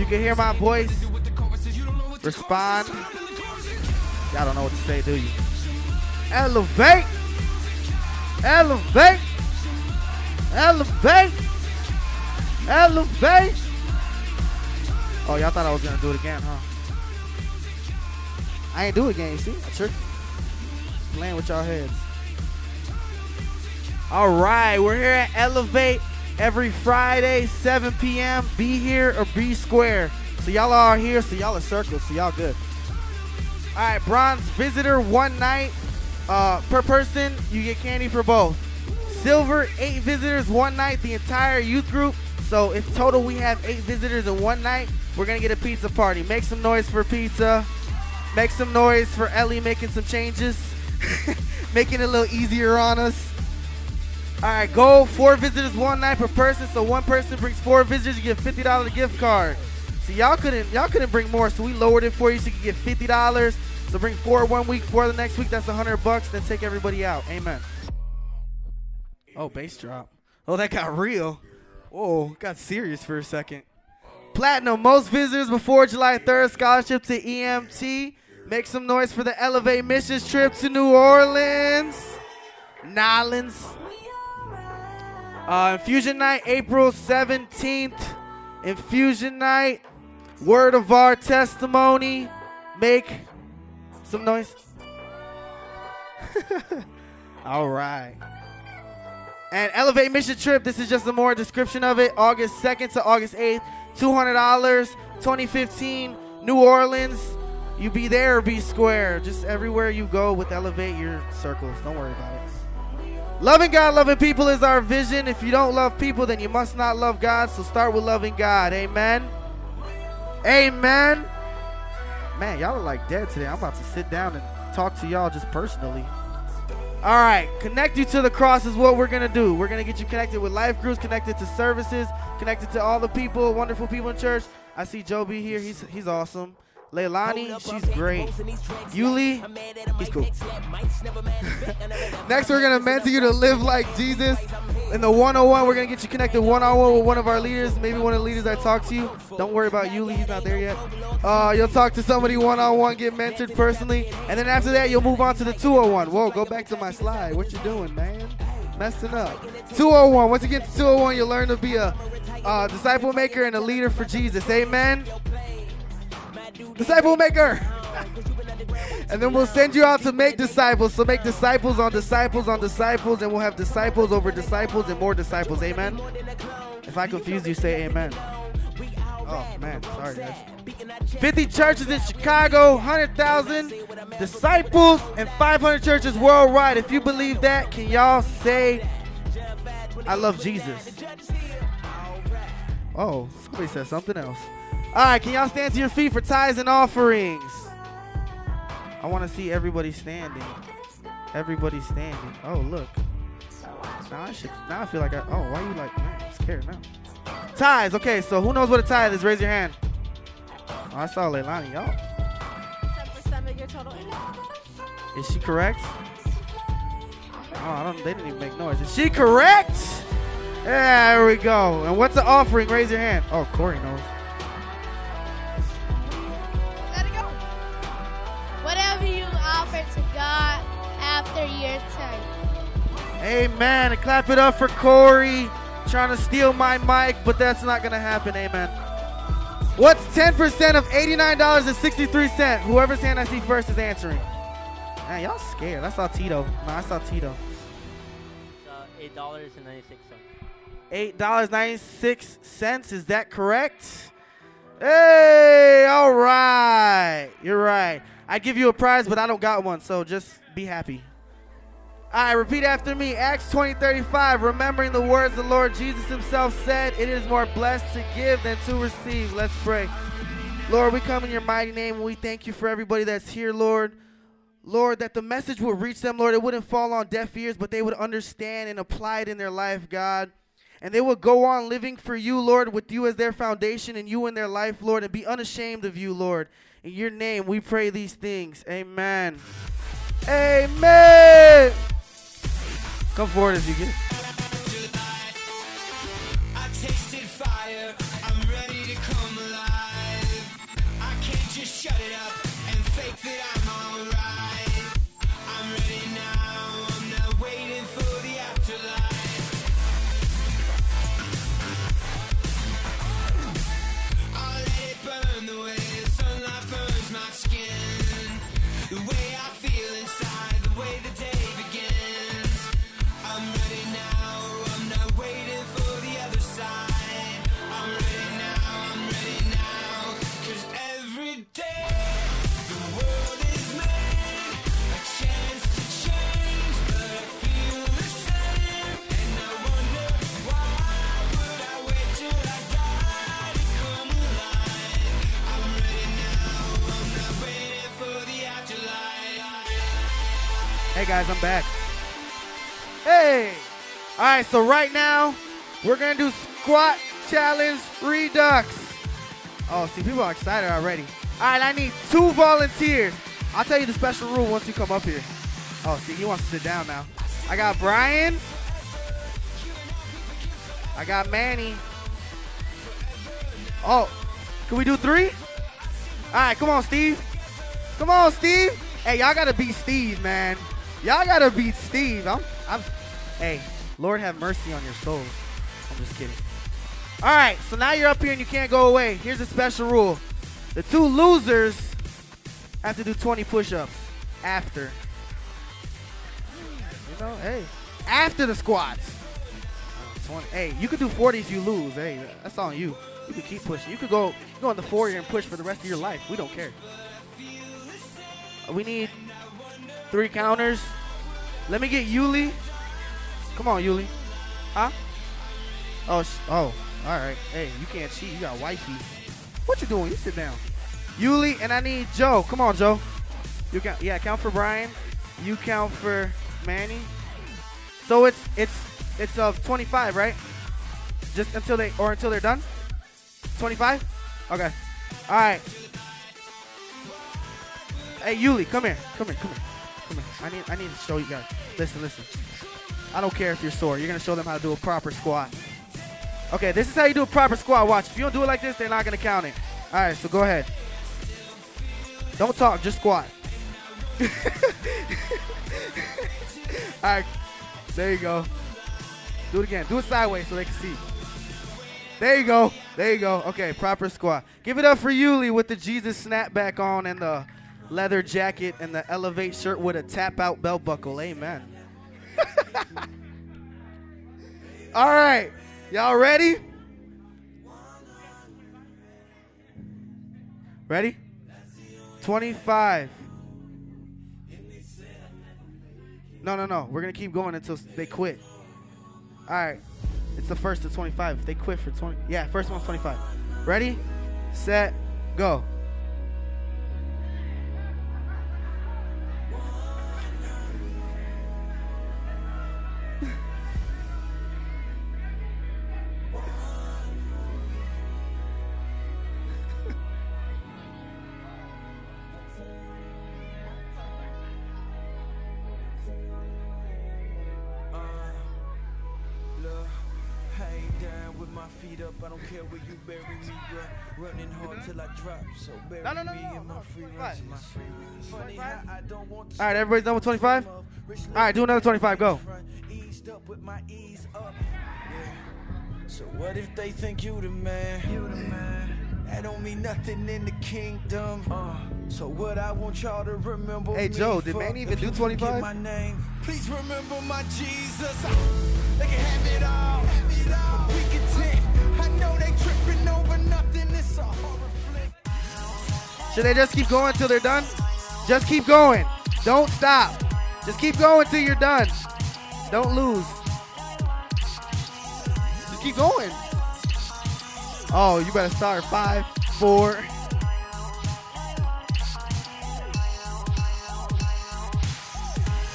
you can hear my voice, respond. Y'all don't know what to say, do you? Elevate! Elevate! Elevate! Elevate! Oh, y'all thought I was gonna do it again, huh? I ain't do it again, you see? I tricked. Playing with y'all heads. All right, we're here at Elevate every Friday, 7 p.m. Be here or be square. So y'all are here, so y'all are circles, so y'all good. All right, bronze visitor one night uh, per person. You get candy for both. Silver eight visitors one night, the entire youth group. So if total we have eight visitors in one night, we're gonna get a pizza party. Make some noise for pizza. Make some noise for Ellie making some changes, making it a little easier on us. All right, go four visitors one night per person. So one person brings four visitors, you get fifty dollar gift card. See, y'all couldn't y'all couldn't bring more, so we lowered it for you so you can get fifty dollars. So bring four one week, four the next week. That's a hundred bucks. Then take everybody out. Amen. Oh, bass drop. Oh, that got real. Whoa, got serious for a second. Platinum, most visitors before July 3rd, scholarship to EMT. Make some noise for the Elevate Missions trip to New Orleans. Nolans. Uh, Infusion Night, April 17th. Infusion Night, Word of Our Testimony. Make some noise. All right. And Elevate Mission Trip, this is just a more description of it. August 2nd to August 8th, $200, 2015, New Orleans. You be there be square. Just everywhere you go with Elevate your circles. Don't worry about it. Loving God, loving people is our vision. If you don't love people, then you must not love God. So start with loving God. Amen. Amen. Man, y'all are like dead today. I'm about to sit down and talk to y'all just personally. All right, connect you to the cross is what we're gonna do. We're gonna get you connected with life groups, connected to services, connected to all the people, wonderful people in church. I see Joby here. He's he's awesome. Leilani, she's great. Yuli, he's cool. Next, we're gonna mentor you to live like Jesus. In the 101, we're gonna get you connected one-on-one with one of our leaders. Maybe one of the leaders that talk to you. Don't worry about Yuli, he's not there yet. Uh, you'll talk to somebody one-on-one, get mentored personally, and then after that, you'll move on to the 201. Whoa, go back to my slide. What you doing, man? Messing up. 201. Once you get to 201, you'll learn to be a uh, disciple maker and a leader for Jesus. Amen. Disciple maker. and then we'll send you out to make disciples. So make disciples on disciples on disciples, and we'll have disciples over disciples and more disciples. Amen. If I confuse you, say amen. Oh man, sorry guys. 50 churches in Chicago, 100,000 disciples, and 500 churches worldwide. If you believe that, can y'all say, I love Jesus? Oh, somebody said something else. All right, can y'all stand to your feet for tithes and offerings? I want to see everybody standing. Everybody standing. Oh, look. Now I should. Now I feel like I. Oh, why are you like? Man, I'm scared now. Tithes. Okay, so who knows what a tithe is? Raise your hand. Oh, I saw Leilani. Y'all. 10% of your total. Is she correct? Oh, I don't. They didn't even make noise. Is she correct? There we go. And what's the offering? Raise your hand. Oh, Corey knows. You offer to God after your turn. Amen. And clap it up for Corey trying to steal my mic, but that's not going to happen. Amen. What's 10% of $89.63? Whoever's hand I see first is answering. Man, y'all scared. I saw Tito. No, I saw Tito. Uh, eight dollars and ninety six cents. $8.96. Is that correct? Hey, all right. You're right. I give you a prize, but I don't got one, so just be happy. All right, repeat after me. Acts 20 35. Remembering the words the Lord Jesus himself said, It is more blessed to give than to receive. Let's pray. Lord, we come in your mighty name and we thank you for everybody that's here, Lord. Lord, that the message would reach them, Lord. It wouldn't fall on deaf ears, but they would understand and apply it in their life, God. And they would go on living for you, Lord, with you as their foundation and you in their life, Lord, and be unashamed of you, Lord. In your name, we pray these things. Amen. Amen. Come forward as you get. Hey guys, I'm back. Hey! Alright, so right now, we're gonna do squat challenge redux. Oh, see, people are excited already. Alright, I need two volunteers. I'll tell you the special rule once you come up here. Oh, see, he wants to sit down now. I got Brian. I got Manny. Oh, can we do three? All right, come on, Steve. Come on, Steve. Hey, y'all gotta beat Steve, man. Y'all gotta beat Steve. I'm, I'm. Hey, Lord have mercy on your souls. I'm just kidding. All right, so now you're up here and you can't go away. Here's a special rule: the two losers have to do 20 push-ups after. You know, hey, after the squats. 20. Hey, you could do 40s, you lose. Hey, that's on you. You could keep pushing. You could go go on the four and push for the rest of your life. We don't care. We need three counters. Let me get Yuli. Come on, Yuli. Huh? Oh, oh. All right. Hey, you can't cheat. You got wifey. What you doing? You sit down. Yuli and I need Joe. Come on, Joe. You count. Yeah, count for Brian. You count for Manny. So it's it's it's of 25, right? Just until they or until they're done. 25. Okay. All right. Hey, Yuli, come here. Come here. Come here. Come here. I need I need to show you guys. Listen, listen. I don't care if you're sore. You're gonna show them how to do a proper squat. Okay, this is how you do a proper squat. Watch. If you don't do it like this, they're not gonna count it. All right. So go ahead. Don't talk. Just squat. All right. There you go. Do it again. Do it sideways so they can see. There you go. There you go. Okay, proper squat. Give it up for Yuli with the Jesus snapback on and the leather jacket and the Elevate shirt with a tap out belt buckle. Amen. All right. Y'all ready? Ready? 25. No, no, no. We're going to keep going until they quit. All right. It's the first to 25. If they quit for 20. Yeah, first one's 25. Ready? Set. Go. Drop. So bury No, no, no, me no, in my no, free 25. runs. My free runs. Funny how I don't want to All right, everybody's done with 25? All right, do another 25, go. Eased up with my ease up. So what if they think you the man? You the man. That don't mean nothing in the kingdom. Uh, so what I want y'all to remember Hey, Joe, did for, Manny even do you 25? My name, please remember my Jesus. They can have it all. Have it all. Should they just keep going until they're done? Just keep going. Don't stop. Just keep going till you're done. Don't lose. Just keep going. Oh, you better start. Five, four.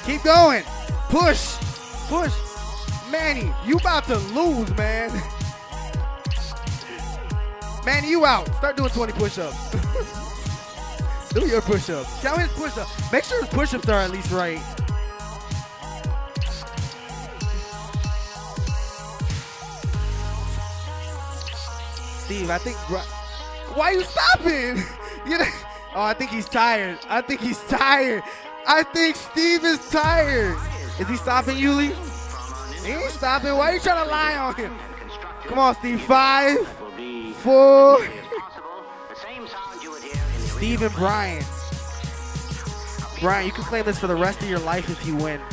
Keep going. Push. Push. Manny, you about to lose, man. Manny, you out. Start doing 20 push-ups. Do your push-ups. Count his push-ups. Make sure his push-ups are at least right. Steve, I think. Why you stopping? you know- oh, I think he's tired. I think he's tired. I think Steve is tired. Is he stopping, Yuli? He ain't stopping. Why are you trying to lie on him? Come on, Steve. Five, four. Steve and Brian. Brian, you can claim this for the rest of your life if you win.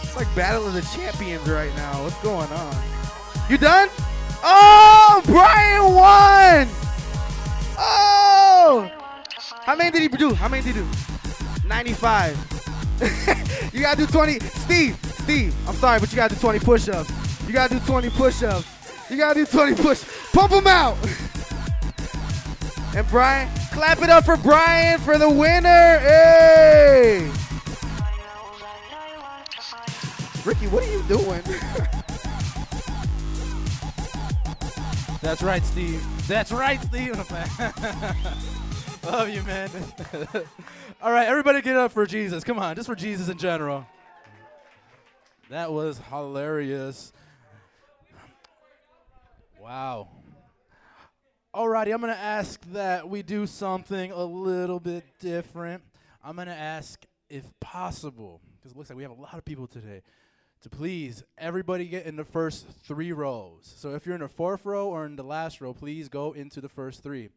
It's like Battle of the Champions right now. What's going on? You done? Oh, Brian won! Oh! How many did he do? How many did he do? 95. you gotta do 20. Steve, Steve, I'm sorry, but you gotta do 20 push-ups. You gotta do 20 push-ups. You gotta do 20 push. Pump them out. And Brian, clap it up for Brian for the winner. Hey! Ricky, what are you doing? That's right, Steve. That's right, Steve. Love you, man. All right, everybody get up for Jesus. Come on, just for Jesus in general. That was hilarious. Wow. Alrighty, I'm going to ask that we do something a little bit different. I'm going to ask, if possible, because it looks like we have a lot of people today, to please everybody get in the first three rows. So if you're in the fourth row or in the last row, please go into the first three.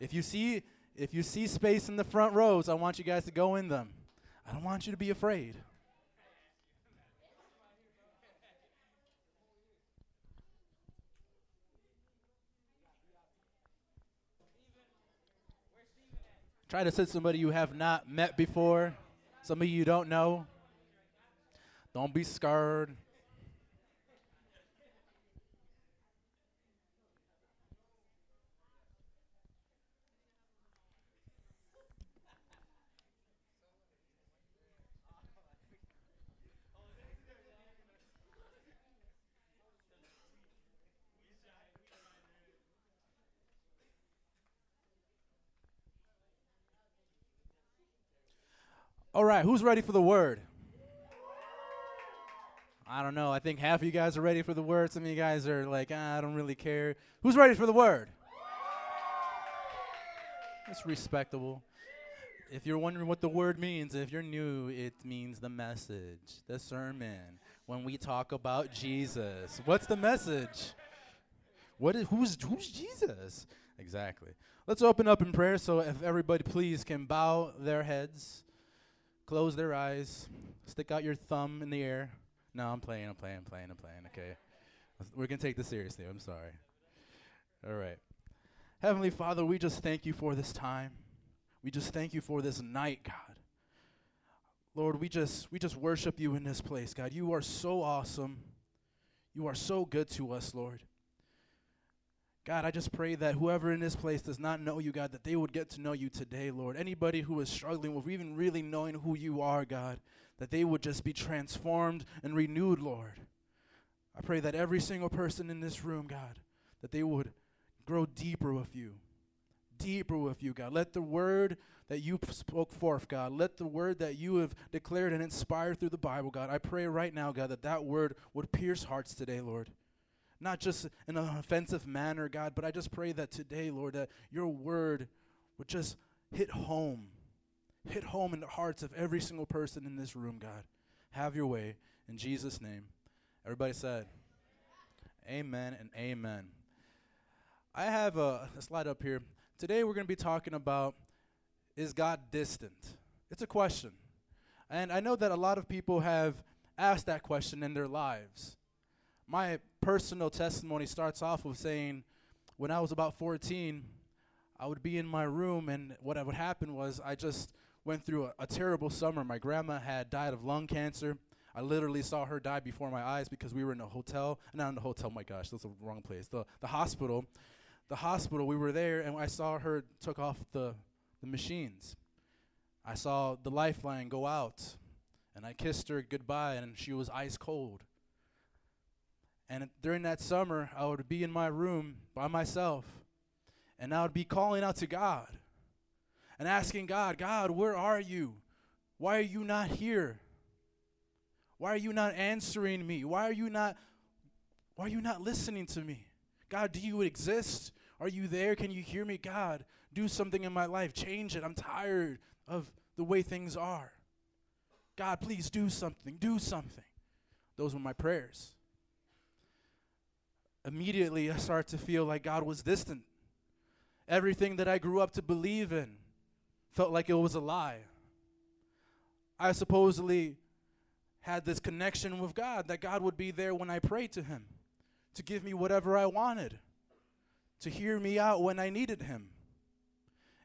If you see if you see space in the front rows, I want you guys to go in them. I don't want you to be afraid. Try to sit somebody you have not met before, somebody you don't know. Don't be scared. All right, who's ready for the word? I don't know. I think half of you guys are ready for the word. Some of you guys are like, ah, I don't really care. Who's ready for the word? It's respectable. If you're wondering what the word means, if you're new, it means the message, the sermon. When we talk about Jesus, what's the message? What is who's who's Jesus? Exactly. Let's open up in prayer. So if everybody please can bow their heads, close their eyes, stick out your thumb in the air. No, I'm playing, I'm playing, I'm playing, I'm playing, okay? We're going to take this seriously. I'm sorry. All right. Heavenly Father, we just thank you for this time. We just thank you for this night, God. Lord, we just we just worship you in this place, God. You are so awesome. You are so good to us, Lord. God, I just pray that whoever in this place does not know you, God, that they would get to know you today, Lord. Anybody who is struggling with even really knowing who you are, God, that they would just be transformed and renewed, Lord. I pray that every single person in this room, God, that they would grow deeper with you. Deeper with you, God. Let the word that you spoke forth, God, let the word that you have declared and inspired through the Bible, God, I pray right now, God, that that word would pierce hearts today, Lord not just in an offensive manner, God, but I just pray that today, Lord, that your word would just hit home, hit home in the hearts of every single person in this room, God. Have your way. In Jesus' name. Everybody said, Amen and amen. I have a, a slide up here. Today we're going to be talking about is God distant? It's a question. And I know that a lot of people have asked that question in their lives my personal testimony starts off with saying when I was about 14, I would be in my room, and what would happen was I just went through a, a, terrible summer. My grandma had died of lung cancer. I literally saw her die before my eyes because we were in a hotel. Not in the hotel, my gosh, that's the wrong place. The, the hospital. The hospital, we were there, and I saw her took off the, the machines. I saw the lifeline go out, and I kissed her goodbye, and she was ice cold. And during that summer, I would be in my room by myself, and I would be calling out to God and asking God, God, where are you? Why are you not here? Why are you not answering me? Why are you not why are you not listening to me? God, do you exist? Are you there? Can you hear me? God, do something in my life. Change it. I'm tired of the way things are. God, please do something. Do something. Those were my prayers immediately I started to feel like God was distant. Everything that I grew up to believe in felt like it was a lie. I supposedly had this connection with God, that God would be there when I prayed to Him, to give me whatever I wanted, to hear me out when I needed Him.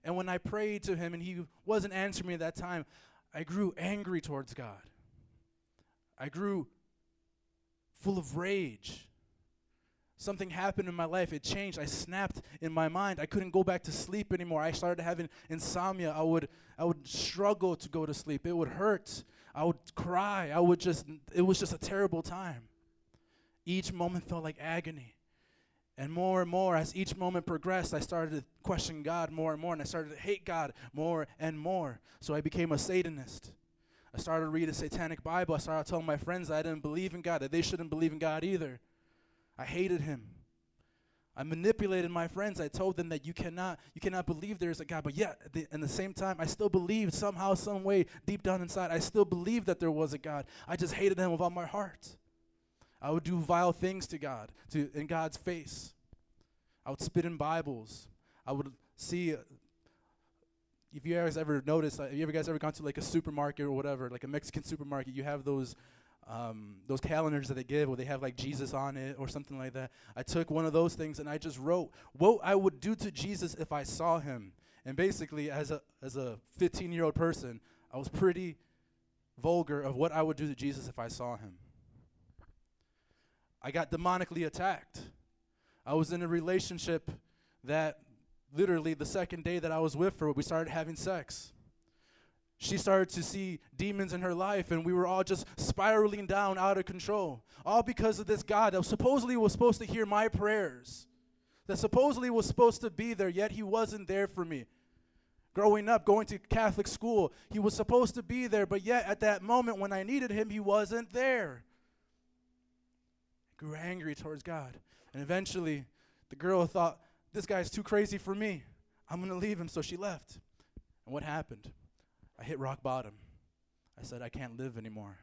And when I prayed to Him and He wasn't answering me at that time, I grew angry towards God. I grew full of rage something happened in my life. It changed. I snapped in my mind. I couldn't go back to sleep anymore. I started having insomnia. I would I would struggle to go to sleep. It would hurt. I would cry. I would just it was just a terrible time. Each moment felt like agony. And more and more, as each moment progressed, I started to question God more and more, and I started to hate God more and more. So I became a Satanist. I started to read a satanic Bible. I started telling my friends I didn't believe in God, that they shouldn't believe in God either. I hated him. I manipulated my friends. I told them that you cannot, you cannot believe there is a God. But yet, at the, in the same time, I still believed somehow, some way, deep down inside, I still believed that there was a God. I just hated him with all my heart. I would do vile things to God, to in God's face. I would spit in Bibles. I would see. Uh, if you guys ever noticed, uh, have you ever guys ever gone to like a supermarket or whatever, like a Mexican supermarket? You have those um, those calendars that they give where they have like Jesus on it or something like that. I took one of those things and I just wrote what I would do to Jesus if I saw him. And basically, as a as a 15 year old person, I was pretty vulgar of what I would do to Jesus if I saw him. I got demonically attacked. I was in a relationship that literally the second day that I was with her, we started having sex. She started to see demons in her life, and we were all just spiraling down out of control. All because of this God that supposedly was supposed to hear my prayers, that supposedly was supposed to be there, yet he wasn't there for me. Growing up, going to Catholic school, he was supposed to be there, but yet at that moment when I needed him, he wasn't there. I grew angry towards God. And eventually, the girl thought, this guy's too crazy for me. I'm going to leave him. So she left. And what happened? I hit rock bottom. I said, I can't live anymore.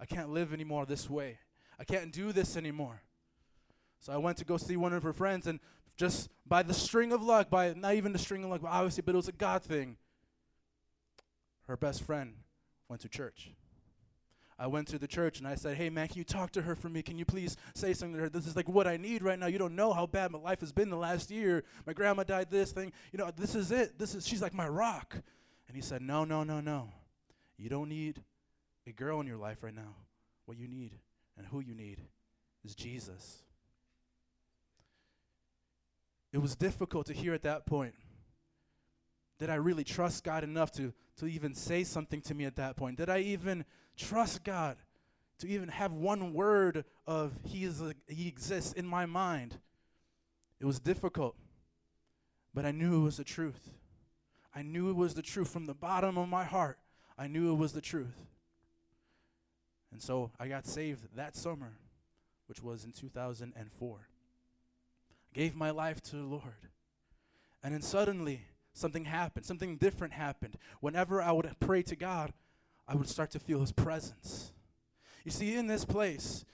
I can't live anymore this way. I can't do this anymore. So I went to go see one of her friends, and just by the string of luck, by not even the string of luck, but obviously, but it was a God thing, her best friend went to church. I went to the church and I said, Hey, man, can you talk to her for me? Can you please say something to her? This is like what I need right now. You don't know how bad my life has been the last year. My grandma died, this thing. You know, this is it. This is, she's like my rock. And he said, No, no, no, no. You don't need a girl in your life right now. What you need and who you need is Jesus. It was difficult to hear at that point. Did I really trust God enough to, to even say something to me at that point? Did I even trust God to even have one word of He, is a, he exists in my mind? It was difficult, but I knew it was the truth. I knew it was the truth from the bottom of my heart. I knew it was the truth. And so I got saved that summer, which was in 2004. I gave my life to the Lord. And then suddenly, something happened. Something different happened. Whenever I would pray to God, I would start to feel His presence. You see, in this place,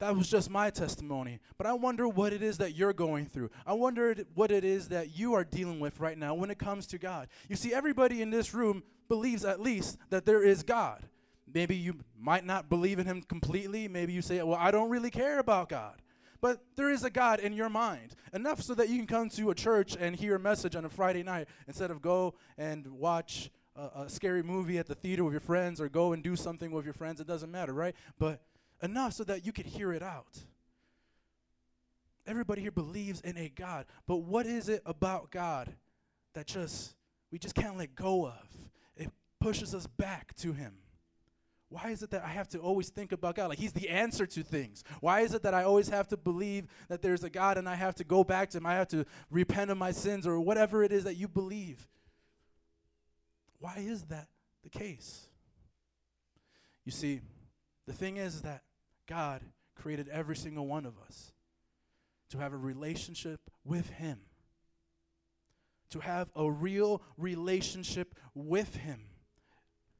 that was just my testimony. But I wonder what it is that you're going through. I wonder what it is that you are dealing with right now when it comes to God. You see, everybody in this room believes at least that there is God. Maybe you might not believe in Him completely. Maybe you say, well, I don't really care about God. But there is a God in your mind, enough so that you can come to a church and hear a message on a Friday night instead of go and watch a, a scary movie at the theater with your friends or go and do something with your friends. It doesn't matter, right? But enough so that you could hear it out. Everybody here believes in a God, but what is it about God that just we just can't let go of? It pushes us back to him. Why is it that I have to always think about God? Like He's the answer to things. Why is it that I always have to believe that there's a God and I have to go back to Him? I have to repent of my sins or whatever it is that you believe. Why is that the case? You see, the thing is that God created every single one of us to have a relationship with Him, to have a real relationship with Him.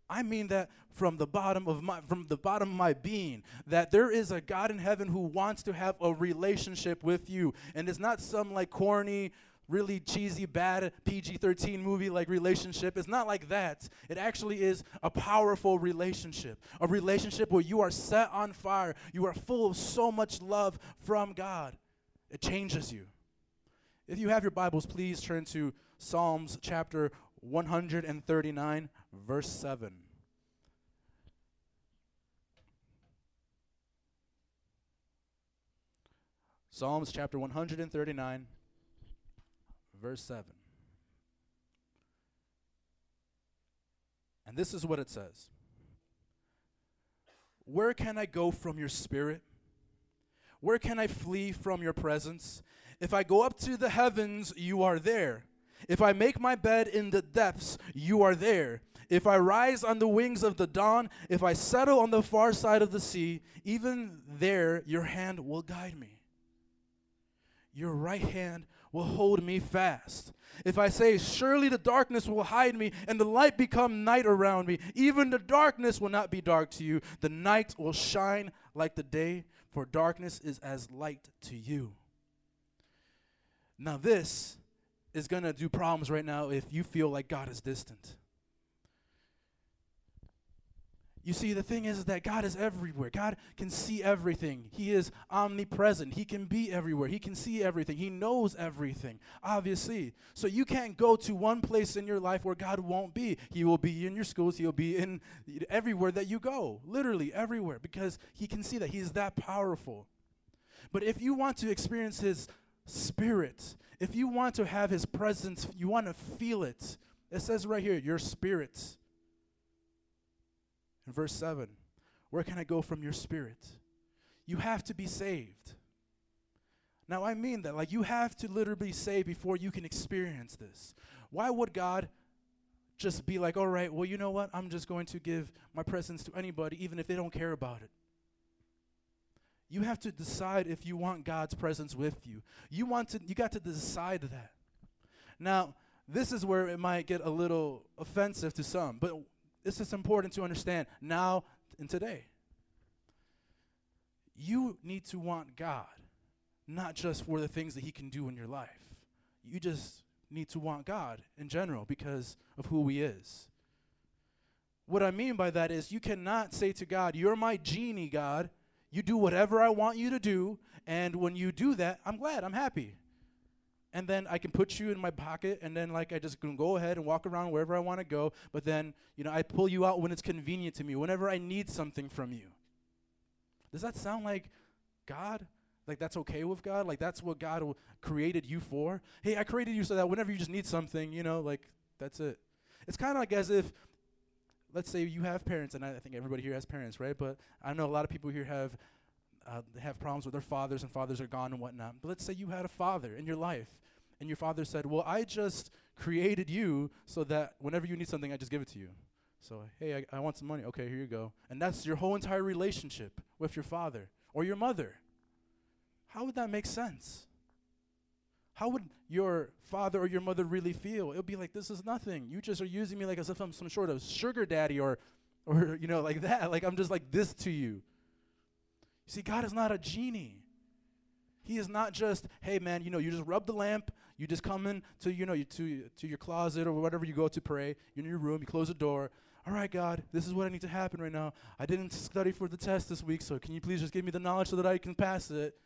I mean that from the bottom of my from the bottom of my being that there is a God in heaven who wants to have a relationship with you and it's not some like corny really cheesy, bad PG 13 movie like relationship. It's not like that. It actually is a powerful relationship, a relationship where you are set on fire. You are full of so much love from God. It changes you. If you have your Bibles, please turn to Psalms chapter 139, verse 7. Psalms chapter 139, verse 7. And this is what it says Where can I go from your spirit? Where can I flee from your presence? If I go up to the heavens, you are there. If I make my bed in the depths, you are there. If I rise on the wings of the dawn, if I settle on the far side of the sea, even there your hand will guide me. Your right hand will hold me fast. If I say, Surely the darkness will hide me, and the light become night around me, even the darkness will not be dark to you. The night will shine like the day, for darkness is as light to you. Now, this is going to do problems right now if you feel like God is distant. You see, the thing is, is that God is everywhere. God can see everything. He is omnipresent. He can be everywhere. He can see everything. He knows everything, obviously. So you can't go to one place in your life where God won't be. He will be in your schools. He'll be in everywhere that you go, literally everywhere, because He can see that. He's that powerful. But if you want to experience His Spirit, if you want to have His presence, you want to feel it. It says right here, your spirit. In verse 7, where can I go from your spirit? You have to be saved. Now, I mean that. Like, you have to literally saved before you can experience this. Why would God just be like, all right, well, you know what? I'm just going to give my presence to anybody, even if they don't care about it. You have to decide if you want God's presence with you. You want to you got to decide that. Now, this is where it might get a little offensive to some, but this is important to understand now and today. You need to want God, not just for the things that He can do in your life. You just need to want God in general because of who He is. What I mean by that is you cannot say to God, You're my genie, God. You do whatever I want you to do, and when you do that, I'm glad, I'm happy and then I can put you in my pocket, and then like I just can go ahead and walk around wherever I want to go. But then you know I pull you out when it's convenient to me, whenever I need something from you. Does that sound like God? Like that's okay with God? Like that's what God created you for? Hey, I created you so that whenever you just need something, you know, like that's it. It's kind of like as if, let's say you have parents, and I think everybody here has parents, right? But I know a lot of people here have uh, have problems with their fathers, and fathers are gone and whatnot. But let's say you had a father in your life, and your father said, Well, I just created you so that whenever you need something, I just give it to you. So, hey, I, I want some money. Okay, here you go. And that's your whole entire relationship with your father or your mother. How would that make sense? How would your father or your mother really feel? It would be like, this is nothing. You just are using me like as if I'm some sort of sugar daddy or, or you know, like that. Like I'm just like this to you. See, God is not a genie. He is not just, hey man, you know, you just rub the lamp, you just come in to, you know, to, to your closet or whatever you go to pray, you're in your room, you close the door. All right, God, this is what I need to happen right now. I didn't study for the test this week, so can you please just give me the knowledge so that I can pass it?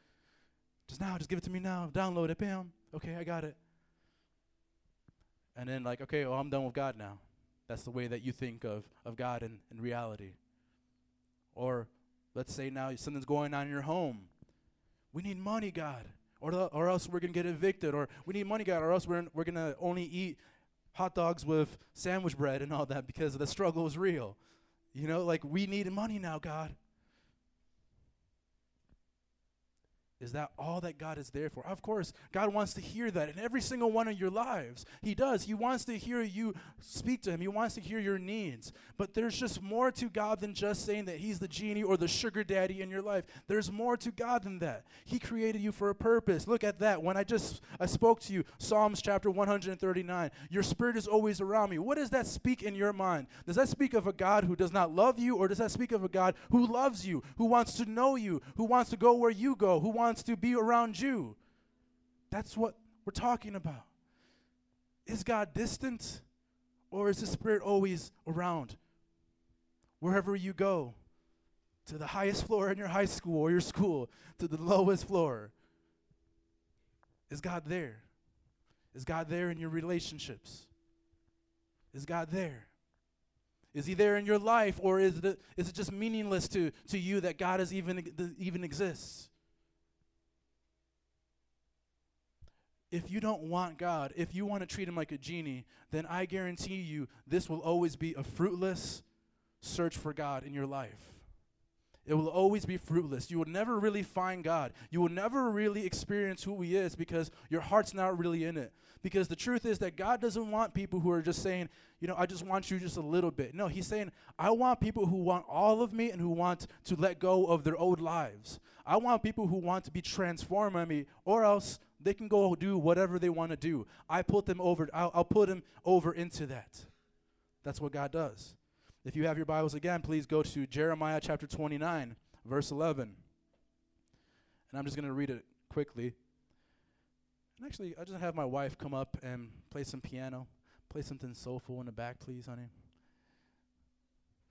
Just now, just give it to me now. Download it, bam. Okay, I got it. And then like, okay, well, I'm done with God now. That's the way that you think of, of God in, in reality. Or Let's say now something's going on in your home. We need money, God, or, the, or else we're going to get evicted, or we need money, God, or else we're, we're going to only eat hot dogs with sandwich bread and all that because the struggle is real. You know, like we need money now, God. Is that all that God is there for? Of course, God wants to hear that in every single one of your lives. He does. He wants to hear you speak to Him, He wants to hear your needs. But there's just more to God than just saying that He's the genie or the sugar daddy in your life. There's more to God than that. He created you for a purpose. Look at that. When I just I spoke to you, Psalms chapter 139, your spirit is always around me. What does that speak in your mind? Does that speak of a God who does not love you, or does that speak of a God who loves you, who wants to know you, who wants to go where you go, who wants wants to be around you. That's what we're talking about. Is God distant or is the Spirit always around? Wherever you go, to the highest floor in your high school or your school, to the lowest floor, is God there? Is God there in your relationships? Is God there? Is he there in your life, or is it, is it just meaningless to, to you that God is even, even exists? If you don't want God, if you want to treat him like a genie, then I guarantee you this will always be a fruitless search for God in your life. It will always be fruitless. You will never really find God. You will never really experience who He is because your heart's not really in it. Because the truth is that God doesn't want people who are just saying, you know, I just want you just a little bit. No, He's saying, I want people who want all of me and who want to let go of their old lives. I want people who want to be transformed by me, or else they can go do whatever they want to do. I put them over, I'll, I'll put them over into that. That's what God does. If you have your Bibles again, please go to Jeremiah chapter 29, verse 11. And I'm just going to read it quickly. And actually, I just have my wife come up and play some piano, play something soulful in the back, please, honey.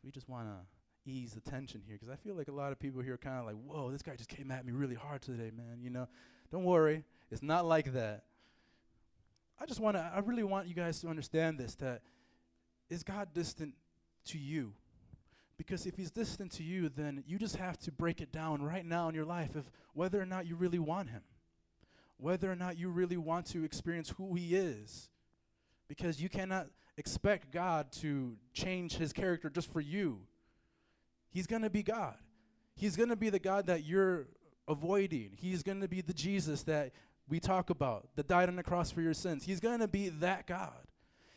We just want to ease the tension here because I feel like a lot of people here are kind of like, whoa, this guy just came at me really hard today, man. You know, don't worry, it's not like that. I just want to, I really want you guys to understand this that is God distant to you. Because if he's distant to you, then you just have to break it down right now in your life of whether or not you really want him, whether or not you really want to experience who he is. Because you cannot expect God to change his character just for you. He's going to be God. He's going to be the God that you're avoiding. He's going to be the Jesus that we talk about, that died on the cross for your sins. He's going to be that God.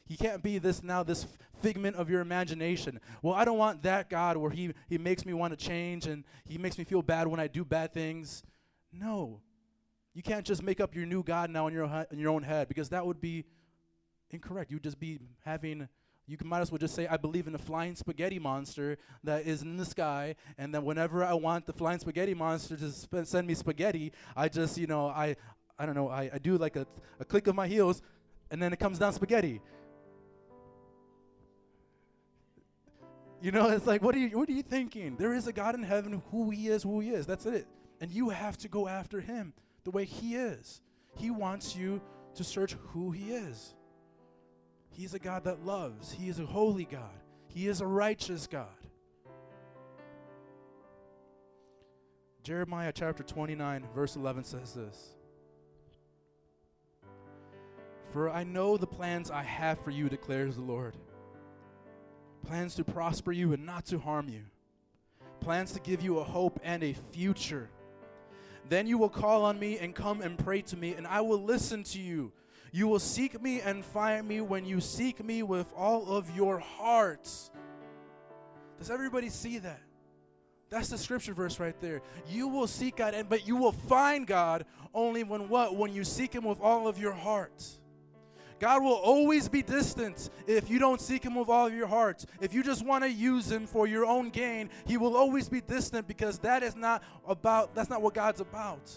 He can't be this now, this figment of your imagination. Well, I don't want that God where he, he makes me want to change and he makes me feel bad when I do bad things. No. You can't just make up your new God now in your, in your own head because that would be incorrect. You'd just be having, you might as well just say, I believe in a flying spaghetti monster that is in the sky, and then whenever I want the flying spaghetti monster to sp- send me spaghetti, I just, you know, I, I don't know, I, I do like a, a click of my heels, and then it comes down spaghetti. You know, it's like, what are you, what are you thinking? There is a God in heaven who He is, who He is. That's it. And you have to go after Him the way He is. He wants you to search who He is. He's a God that loves. He is a holy God. He is a righteous God. Jeremiah chapter 29, verse 11 says this For I know the plans I have for you, declares the Lord plans to prosper you and not to harm you, plans to give you a hope and a future. Then you will call on me and come and pray to me, and I will listen to you. You will seek me and find me when you seek me with all of your hearts. Does everybody see that? That's the scripture verse right there. You will seek God, and but you will find God only when what? When you seek Him with all of your heart. God will always be distant if you don't seek Him with all of your heart. If you just want to use Him for your own gain, He will always be distant because that is not about, that's not what God's about.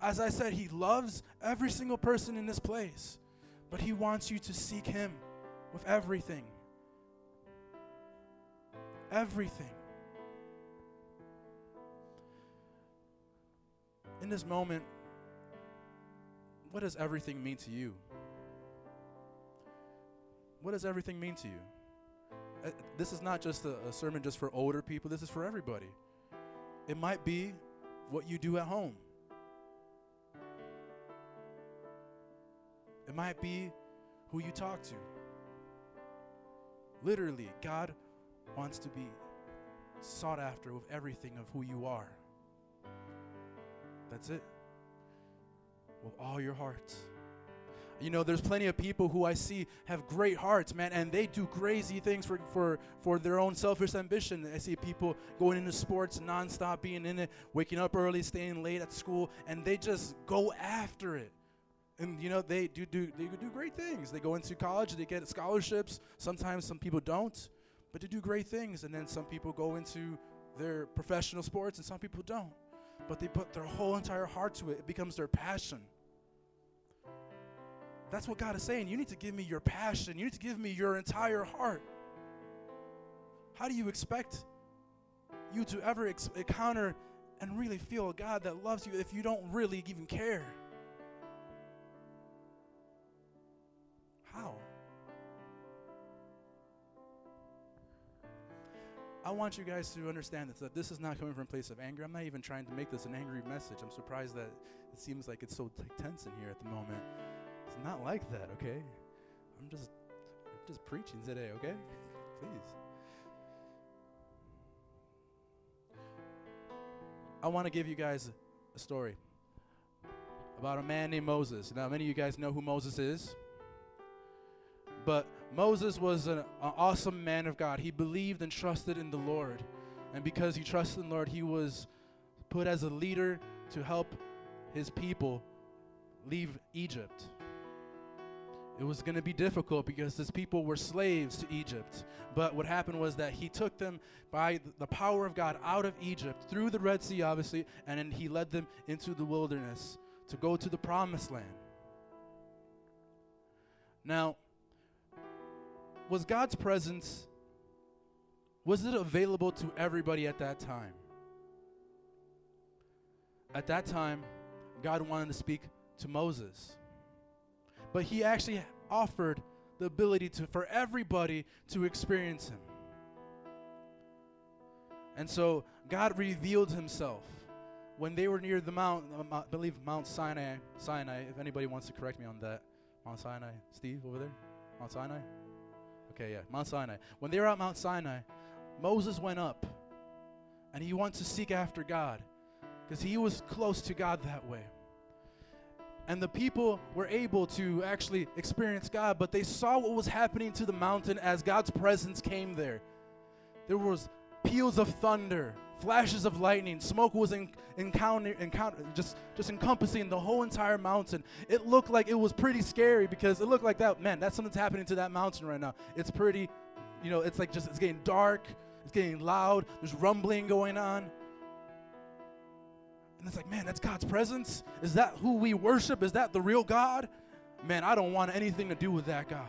As I said, He loves every single person in this place, but He wants you to seek Him with everything. Everything. In this moment, what does everything mean to you? What does everything mean to you? Uh, this is not just a, a sermon just for older people, this is for everybody. It might be what you do at home. It might be who you talk to. Literally, God wants to be sought after with everything of who you are. That's it with all your heart. You know, there's plenty of people who I see have great hearts, man, and they do crazy things for, for, for their own selfish ambition. I see people going into sports nonstop, being in it, waking up early, staying late at school, and they just go after it. And you know, they do do they do great things. They go into college, they get scholarships. Sometimes some people don't, but they do great things. And then some people go into their professional sports, and some people don't but they put their whole entire heart to it. It becomes their passion. That's what God is saying. You need to give me your passion. You need to give me your entire heart. How do you expect you to ever ex- encounter and really feel a God that loves you if you don't really even care? I want you guys to understand that this is not coming from a place of anger. I'm not even trying to make this an angry message. I'm surprised that it seems like it's so tense in here at the moment. It's not like that, okay? I'm just I'm just preaching today, okay? Please. I want to give you guys a story about a man named Moses. Now, many of you guys know who Moses is. But Moses was an, an, awesome man of God. He believed and trusted in the Lord. And because he trusted in the Lord, he was put as a leader to help his people leave Egypt. It was going to be difficult because his people were slaves to Egypt. But what happened was that he took them by the power of God out of Egypt, through the Red Sea, obviously, and then he led them into the wilderness to go to the promised land. Now, was God's presence was it available to everybody at that time? At that time, God wanted to speak to Moses. But he actually offered the ability to for everybody to experience him. And so God revealed himself when they were near the mount, um, I believe Mount Sinai. Sinai, if anybody wants to correct me on that. Mount Sinai, Steve over there? Mount Sinai? Okay, yeah, Mount Sinai. When they were at Mount Sinai, Moses went up and he wanted to seek after God because he was close to God that way. And the people were able to actually experience God, but they saw what was happening to the mountain as God's presence came there. There was peals of thunder, flashes of lightning, smoke was en- encounter, encounter, just, just encompassing the whole entire mountain. It looked like it was pretty scary because it looked like that, man, that's something's happening to that mountain right now. It's pretty, you know, it's like just, it's getting dark, it's getting loud, there's rumbling going on. And it's like, man, that's God's presence? Is that who we worship? Is that the real God? Man, I don't want anything to do with that God.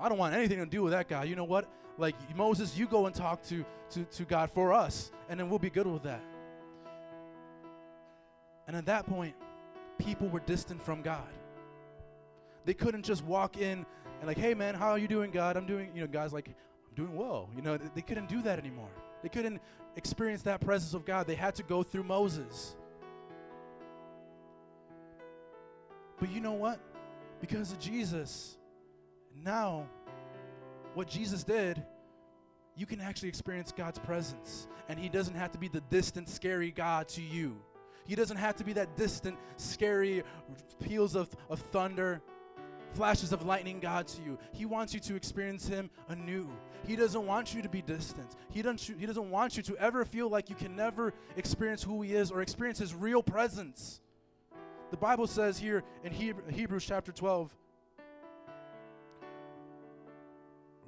I don't want anything to do with that guy. You know what? Like Moses, you go and talk to, to, to God for us, and then we'll be good with that. And at that point, people were distant from God. They couldn't just walk in and like, hey man, how are you doing, God? I'm doing, you know, God's like, I'm doing well. You know, they couldn't do that anymore. They couldn't experience that presence of God. They had to go through Moses. But you know what? Because of Jesus, now, what Jesus did, you can actually experience God's presence. And He doesn't have to be the distant, scary God to you. He doesn't have to be that distant, scary peals of, of thunder, flashes of lightning God to you. He wants you to experience Him anew. He doesn't want you to be distant. He doesn't, he doesn't want you to ever feel like you can never experience who He is or experience His real presence. The Bible says here in Hebrews chapter 12,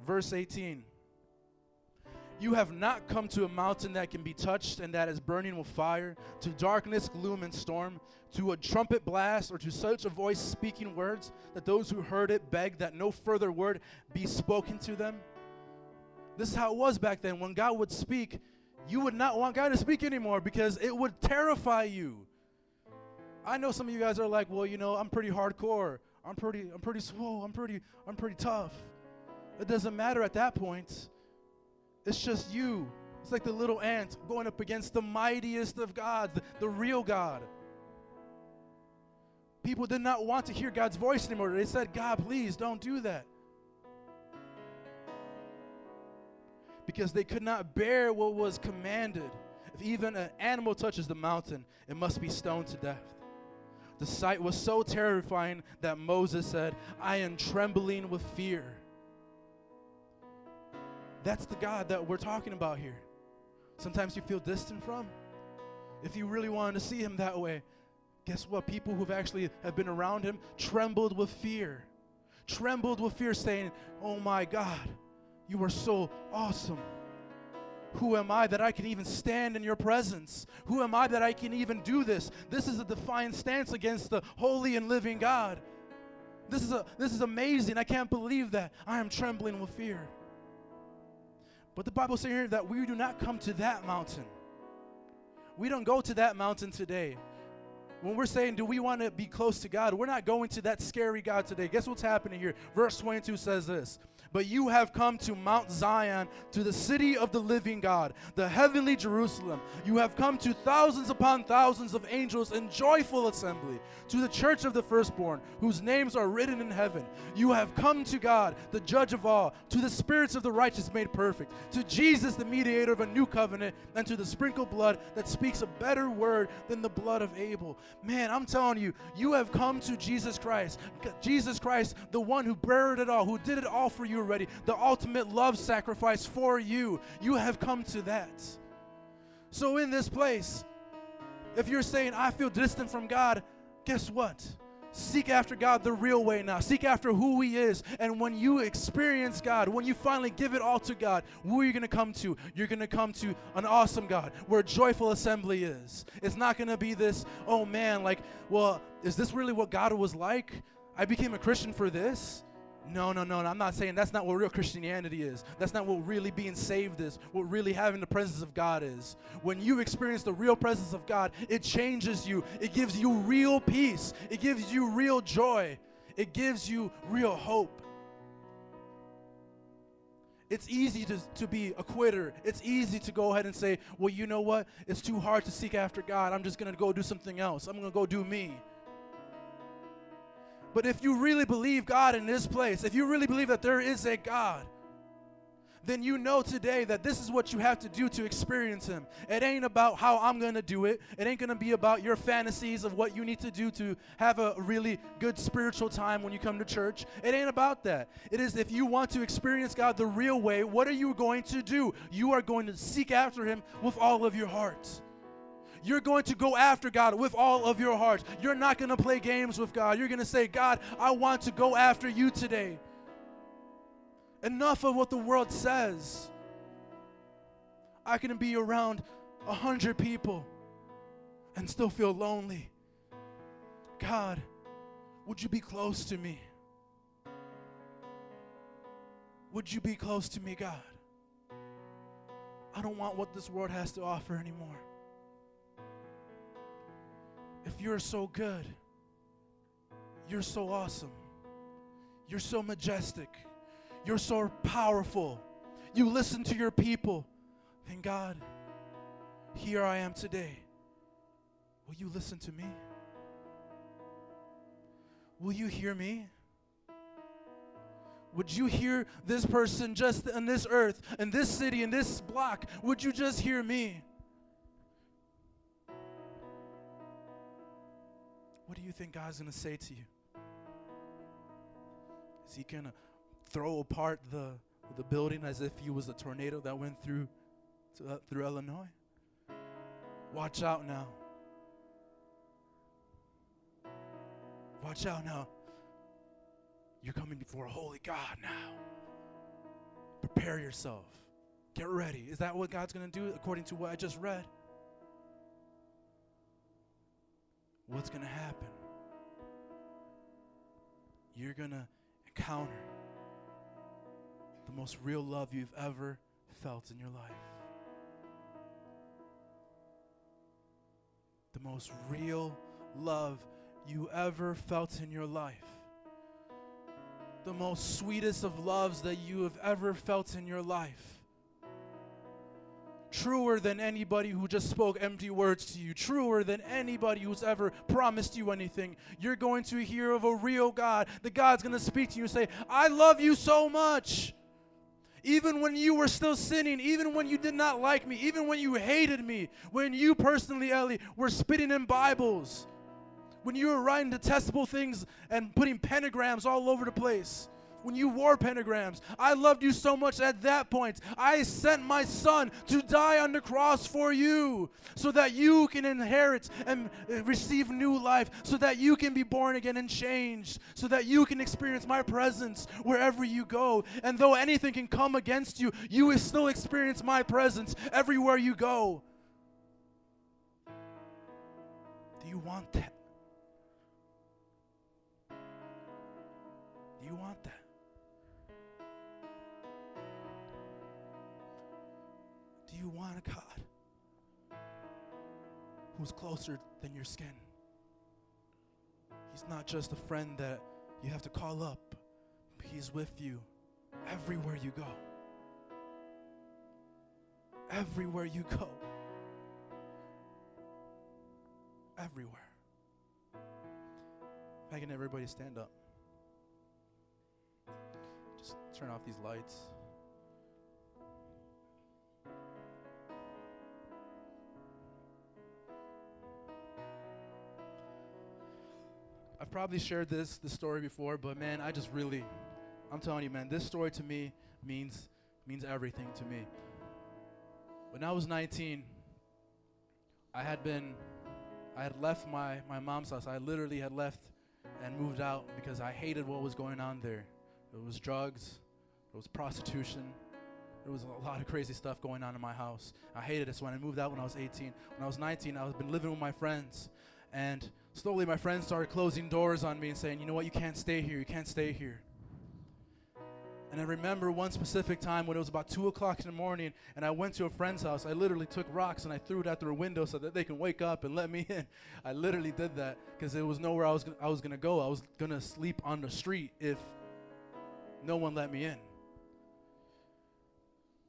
verse 18 You have not come to a mountain that can be touched and that is burning with fire, to darkness, gloom, and storm, to a trumpet blast, or to such a voice speaking words that those who heard it begged that no further word be spoken to them. This is how it was back then. When God would speak, you would not want God to speak anymore because it would terrify you. I know some of you guys are like, well, you know, I'm pretty hardcore. I'm pretty, I'm pretty swole. I'm pretty, I'm pretty tough. It doesn't matter at that point. It's just you. It's like the little ant going up against the mightiest of gods, the, the real God. People did not want to hear God's voice anymore. They said, God, please don't do that. Because they could not bear what was commanded. If even an animal touches the mountain, it must be stoned to death. The sight was so terrifying that Moses said, I am trembling with fear. That's the God that we're talking about here. Sometimes you feel distant from. If you really wanted to see him that way, guess what? People who've actually have been around him trembled with fear. Trembled with fear, saying, Oh my God, you are so awesome. Who am I that I can even stand in your presence? Who am I that I can even do this? This is a defiant stance against the holy and living God. This is, a, this is amazing. I can't believe that. I am trembling with fear. But the Bible says here that we do not come to that mountain. We don't go to that mountain today. when we're saying, do we want to be close to God? We're not going to that scary God today. Guess what's happening here? Verse 22 says this But you have come to Mount Zion, to the city of the living God, the heavenly Jerusalem. You have come to thousands upon thousands of angels in joyful assembly, to the church of the firstborn, whose names are written in heaven. You have come to God, the judge of all, to the spirits of the righteous made perfect, to Jesus, the mediator of a new covenant, and to the sprinkled blood that speaks a better word than the blood of Abel. Man, I'm telling you, you have come to Jesus Christ. Jesus Christ, the one who buried it all, who did it all for you already, the ultimate love sacrifice for you. You have come to that. So, in this place, if you're saying, I feel distant from God, guess what? Seek after God the real way now. Seek after who He is. And when you experience God, when you finally give it all to God, who are you going to come to? You're going to come to an awesome God where joyful assembly is. It's not going to be this, oh man, like, well, is this really what God was like? I became a Christian for this. No, no, no. I'm not saying that's not what real Christianity is. That's not what really being saved is. What really having the presence of God is. When you experience the real presence of God, it changes you. It gives you real peace. It gives you real joy. It gives you real hope. It's easy to, to be a quitter. It's easy to go ahead and say, well, you know what? It's too hard to seek after God. I'm just going to go do something else. I'm going to go do me. But if you really believe God in this place, if you really believe that there is a God, then you know today that this is what you have to do to experience Him. It ain't about how I'm going to do it. It ain't going to be about your fantasies of what you need to do to have a really good spiritual time when you come to church. It ain't about that. It is if you want to experience God the real way, what are you going to do? You are going to seek after Him with all of your heart. You're going to go after God with all of your heart. You're not going to play games with God. You're going to say, God, I want to go after you today. Enough of what the world says. I can be around a hundred people and still feel lonely. God, would you be close to me? Would you be close to me, God? I don't want what this world has to offer anymore if you're so good, you're so awesome, you're so majestic, you're so powerful, you listen to your people, then God, here I am today. Will you listen to me? Will you hear me? Would you hear this person just on this earth, in this city, in this block? Would you just hear me? What do you think God's going to say to you? Is he going to throw apart the, the building as if he was a tornado that went through, to, uh, through Illinois? Watch out now. Watch out now. You're coming before a holy God now. Prepare yourself. Get ready. Is that what God's going to do according to what I just read? What's going to happen? You're going to encounter the most real love you've ever felt in your life. The most real love you ever felt in your life. The most sweetest of loves that you have ever felt in your life truer than anybody who just spoke empty words to you, truer than anybody who's ever promised you anything. You're going to hear of a real God. The God's going to speak to you and say, I love you so much. Even when you were still sinning, even when you did not like me, even when you hated me, when you personally, Ellie, were spitting in Bibles, when you were writing detestable things and putting pentagrams all over the place when you wore pentagrams. I loved you so much at that point. I sent my son to die on the cross for you so that you can inherit and uh, receive new life, so that you can be born again and changed, so that you can experience my presence wherever you go. And though anything can come against you, you will still experience my presence everywhere you go. Do you want that? Do you want that? You want a God who's closer than your skin? He's not just a friend that you have to call up, He's with you everywhere you go. Everywhere you go. Everywhere. If I can everybody stand up. Just turn off these lights. I've probably shared this this story before, but man, I just really I'm telling you, man, this story to me means means everything to me. When I was 19, I had been I had left my my mom's house. I literally had left and moved out because I hated what was going on there. It was drugs, it was prostitution, there was a lot of crazy stuff going on in my house. I hated it. So when I moved out when I was 18, when I was 19, I was been living with my friends, and slowly my friends started closing doors on me and saying, "You know what? You can't stay here. You can't stay here." And I remember one specific time when it was about two o'clock in the morning, and I went to a friend's house. I literally took rocks and I threw it at their window so that they can wake up and let me in. I literally did that because there was nowhere I was I was gonna go. I was gonna sleep on the street if no one let me in.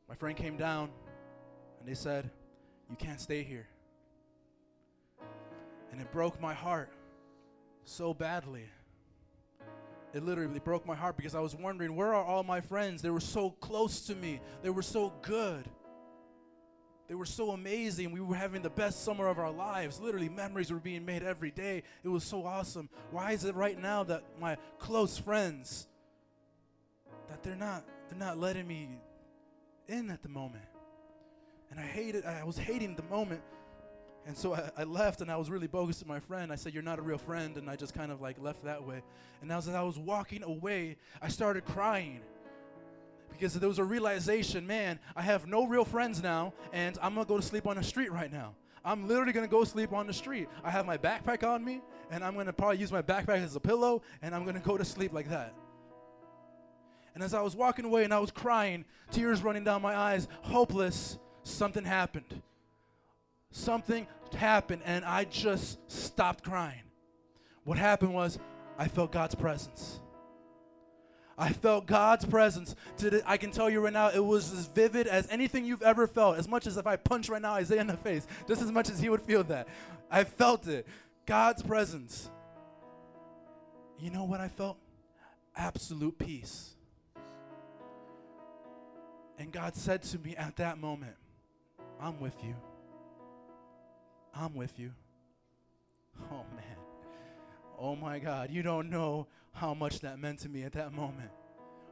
My friend came down and they said, You can't stay here. And it broke my heart so badly. It literally broke my heart because I was wondering, where are all my friends? They were so close to me, they were so good. They were so amazing. We were having the best summer of our lives. Literally, memories were being made every day. It was so awesome. Why is it right now that my close friends that they're not they're not letting me in at the moment. And I hated, I was hating the moment. And so I, I, left and I was really bogus to my friend. I said, You're not a real friend. And I just kind of like left that way. And as I was walking away, I started crying because there was a realization man, I have no real friends now, and I'm gonna go to sleep on the street right now. I'm literally gonna go sleep on the street. I have my backpack on me, and I'm gonna probably use my backpack as a pillow, and I'm gonna go to sleep like that. And as I was walking away and I was crying, tears running down my eyes, hopeless, something happened. Something happened, and I just stopped crying. What happened was, I felt God's presence. I felt God's presence. I can tell you right now, it was as vivid as anything you've ever felt. As much as if I punch right now Isaiah in the face, just as much as he would feel that. I felt it. God's presence. You know what I felt? Absolute peace. And God said to me at that moment, I'm with you. I'm with you. Oh, man. Oh, my God. You don't know how much that meant to me at that moment.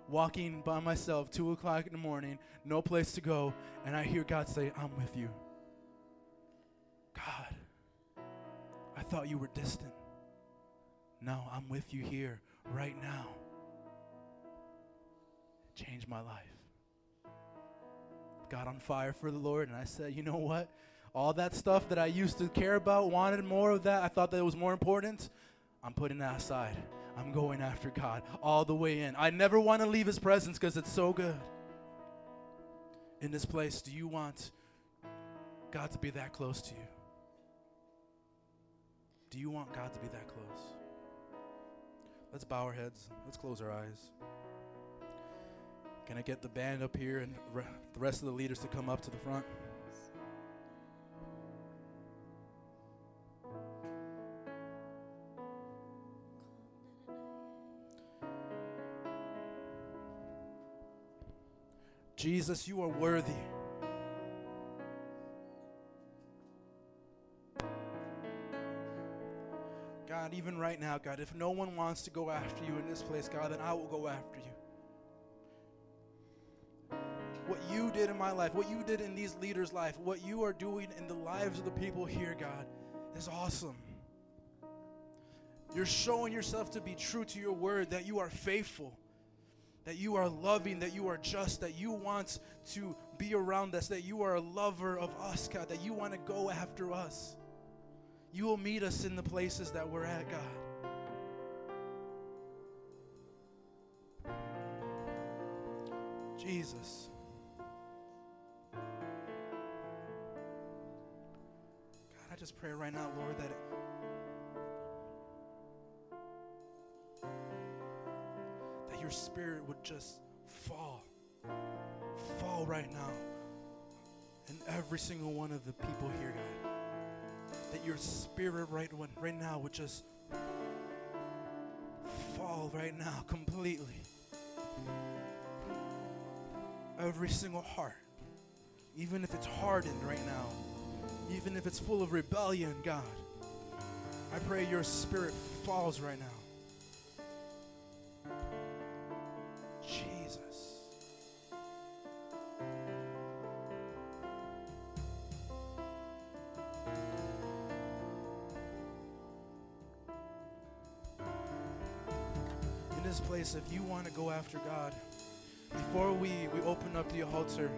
Walking by myself, 2 o'clock in the morning, no place to go, and I hear God say, I'm with you. God, I thought you were distant. No, I'm with you here right now. Changed my life got on fire for the Lord, and I said, you know what? All that stuff that I used to care about, wanted more of that, I thought that it was more important. I'm putting that aside. I'm going after God all the way in. I never want to leave His presence because it's so good. In this place, do you want God to be that close to you? Do you want God to be that close? Let's bow our heads. Let's close our eyes. Can I get the band up here and the rest of the leaders to come up to the front? Jesus, you are worthy. God, even right now, God, if no one wants to go after you in this place, God, then I will go after you what you did in my life, what you did in these leaders' life, what you are doing in the lives of the people here, God, is awesome. You're showing yourself to be true to your word, that you are faithful, that you are loving, that you are just, that you want to be around us, that you are a lover of us, God, that you want to go after us. You will meet us in the places that we're at, God. Jesus. God, I just pray right now, Lord, that your spirit would just fall. Fall right now. And every single one of the people here, God. That your spirit right, one, right now would just fall right now completely. Every single heart, even if it's hardened right now, even if it's full of rebellion, God, I pray your spirit falls right now. Place, if you want to go after God, before we, we open up the altar,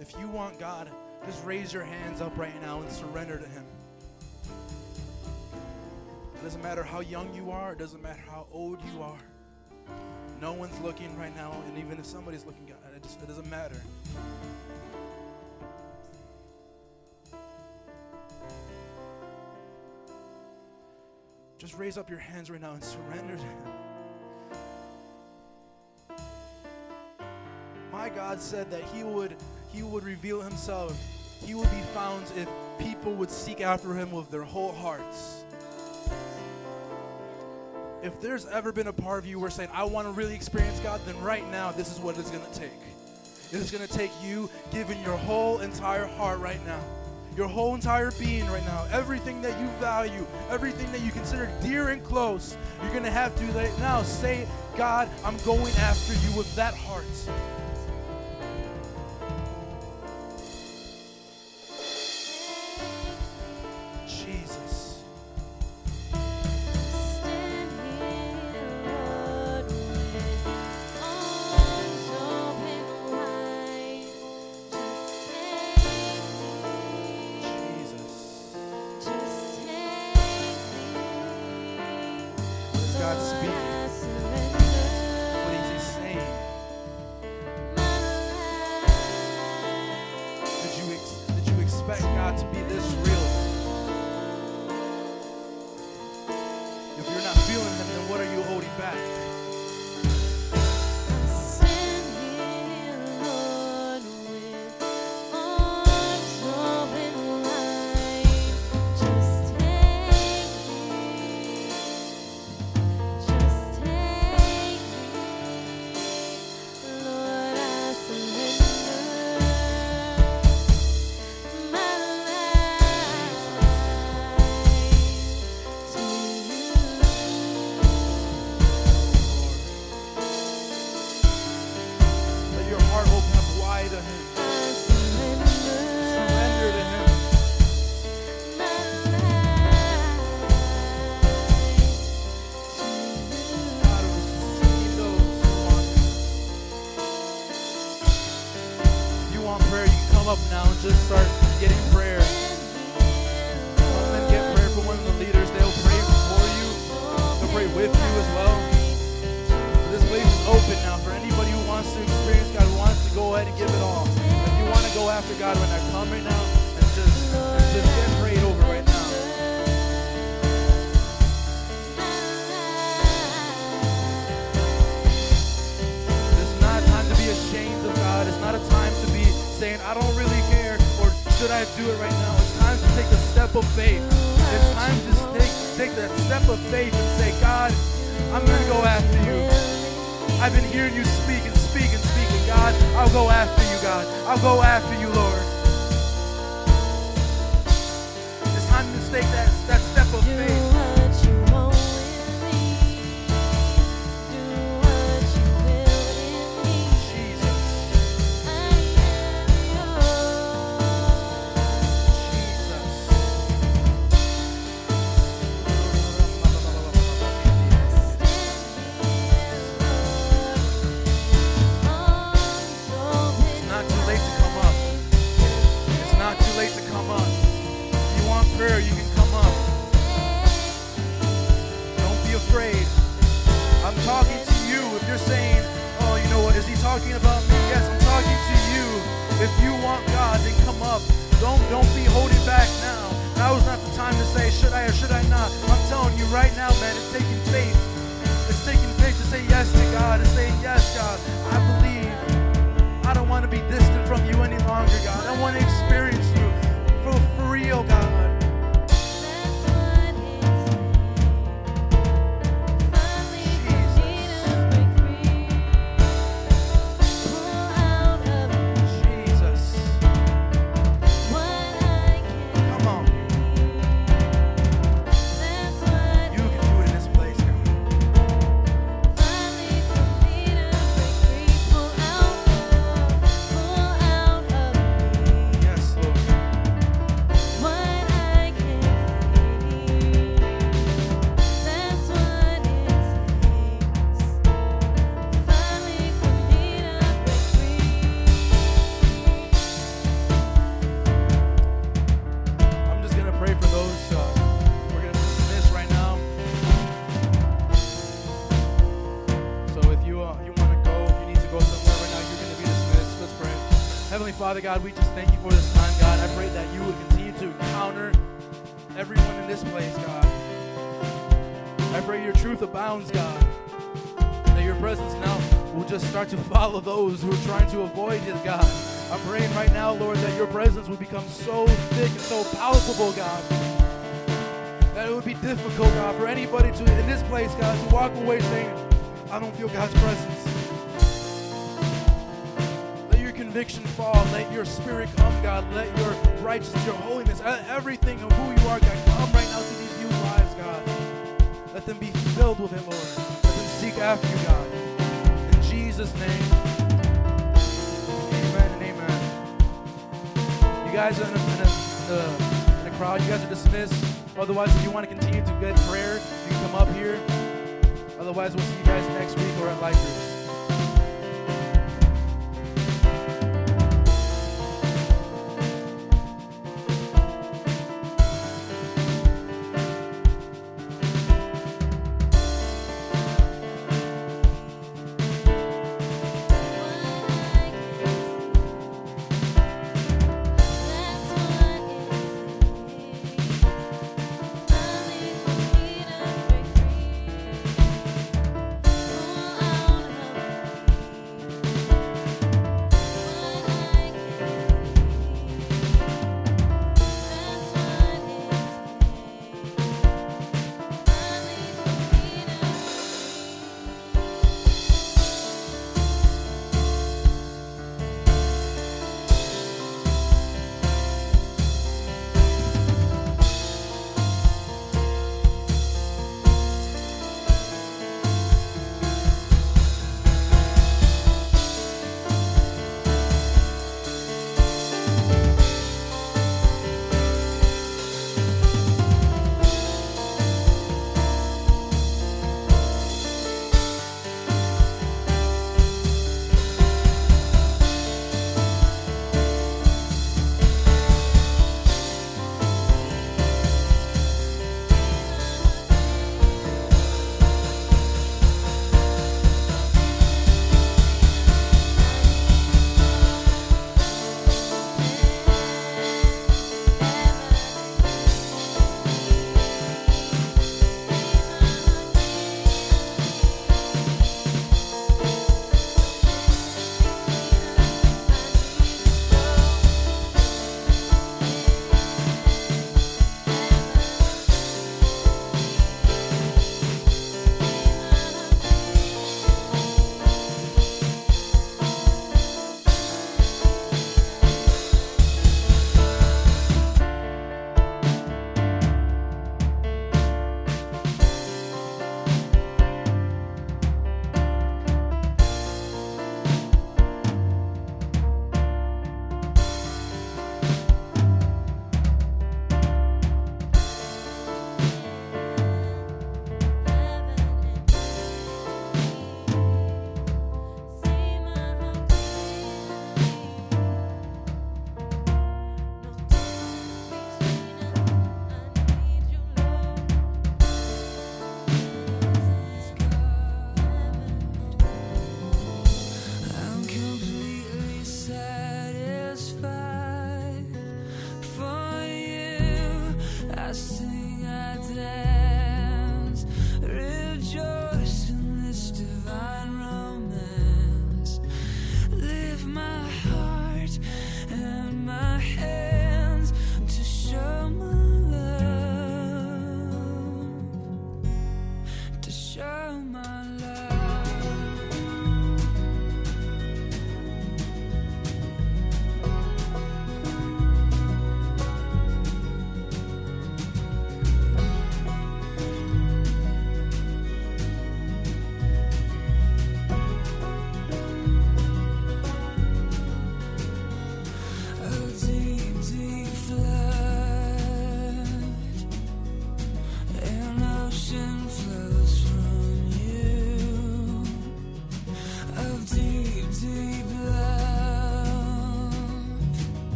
if you want God, just raise your hands up right now and surrender to Him. It doesn't matter how young you are, it doesn't matter how old you are. No one's looking right now, and even if somebody's looking, God, it, just, it doesn't matter. Just raise up your hands right now and surrender to Him. God said that He would He would reveal Himself. He would be found if people would seek after Him with their whole hearts. If there's ever been a part of you where saying, I want to really experience God, then right now this is what it's gonna take. It is gonna take you giving your whole entire heart right now. Your whole entire being right now, everything that you value, everything that you consider dear and close, you're gonna have to right now say, God, I'm going after you with that heart. Father, God, we just thank you for this time, God. I pray that you would continue to encounter everyone in this place, God. I pray your truth abounds, God. That your presence now will just start to follow those who are trying to avoid it, God. I'm praying right now, Lord, that your presence would become so thick and so palpable, God. That it would be difficult, God, for anybody to in this place, God, to walk away saying, I don't feel God's presence. Conviction fall. Let your spirit come, God. Let your righteousness, your holiness, everything of who you are, God, come right now to these youth lives, God. Let them be filled with it, Lord. Let them seek after you, God. In Jesus' name. Amen and amen. You guys are in a, in a, a, in a crowd. You guys are dismissed. Otherwise, if you want to continue to get prayer, you can come up here. Otherwise, we'll see you guys next week or at Life Groups.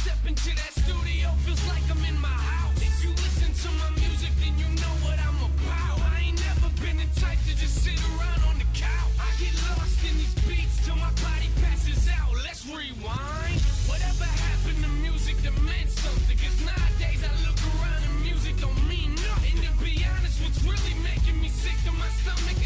step into that studio, feels like I'm in my house. If you listen to my music, then you know what I'm about. I ain't never been the type to just sit around on the couch. I get lost in these beats till my body passes out. Let's rewind. Whatever happened to music that meant something, cause nowadays I look around and music don't mean nothing. And to be honest, what's really making me sick to my stomach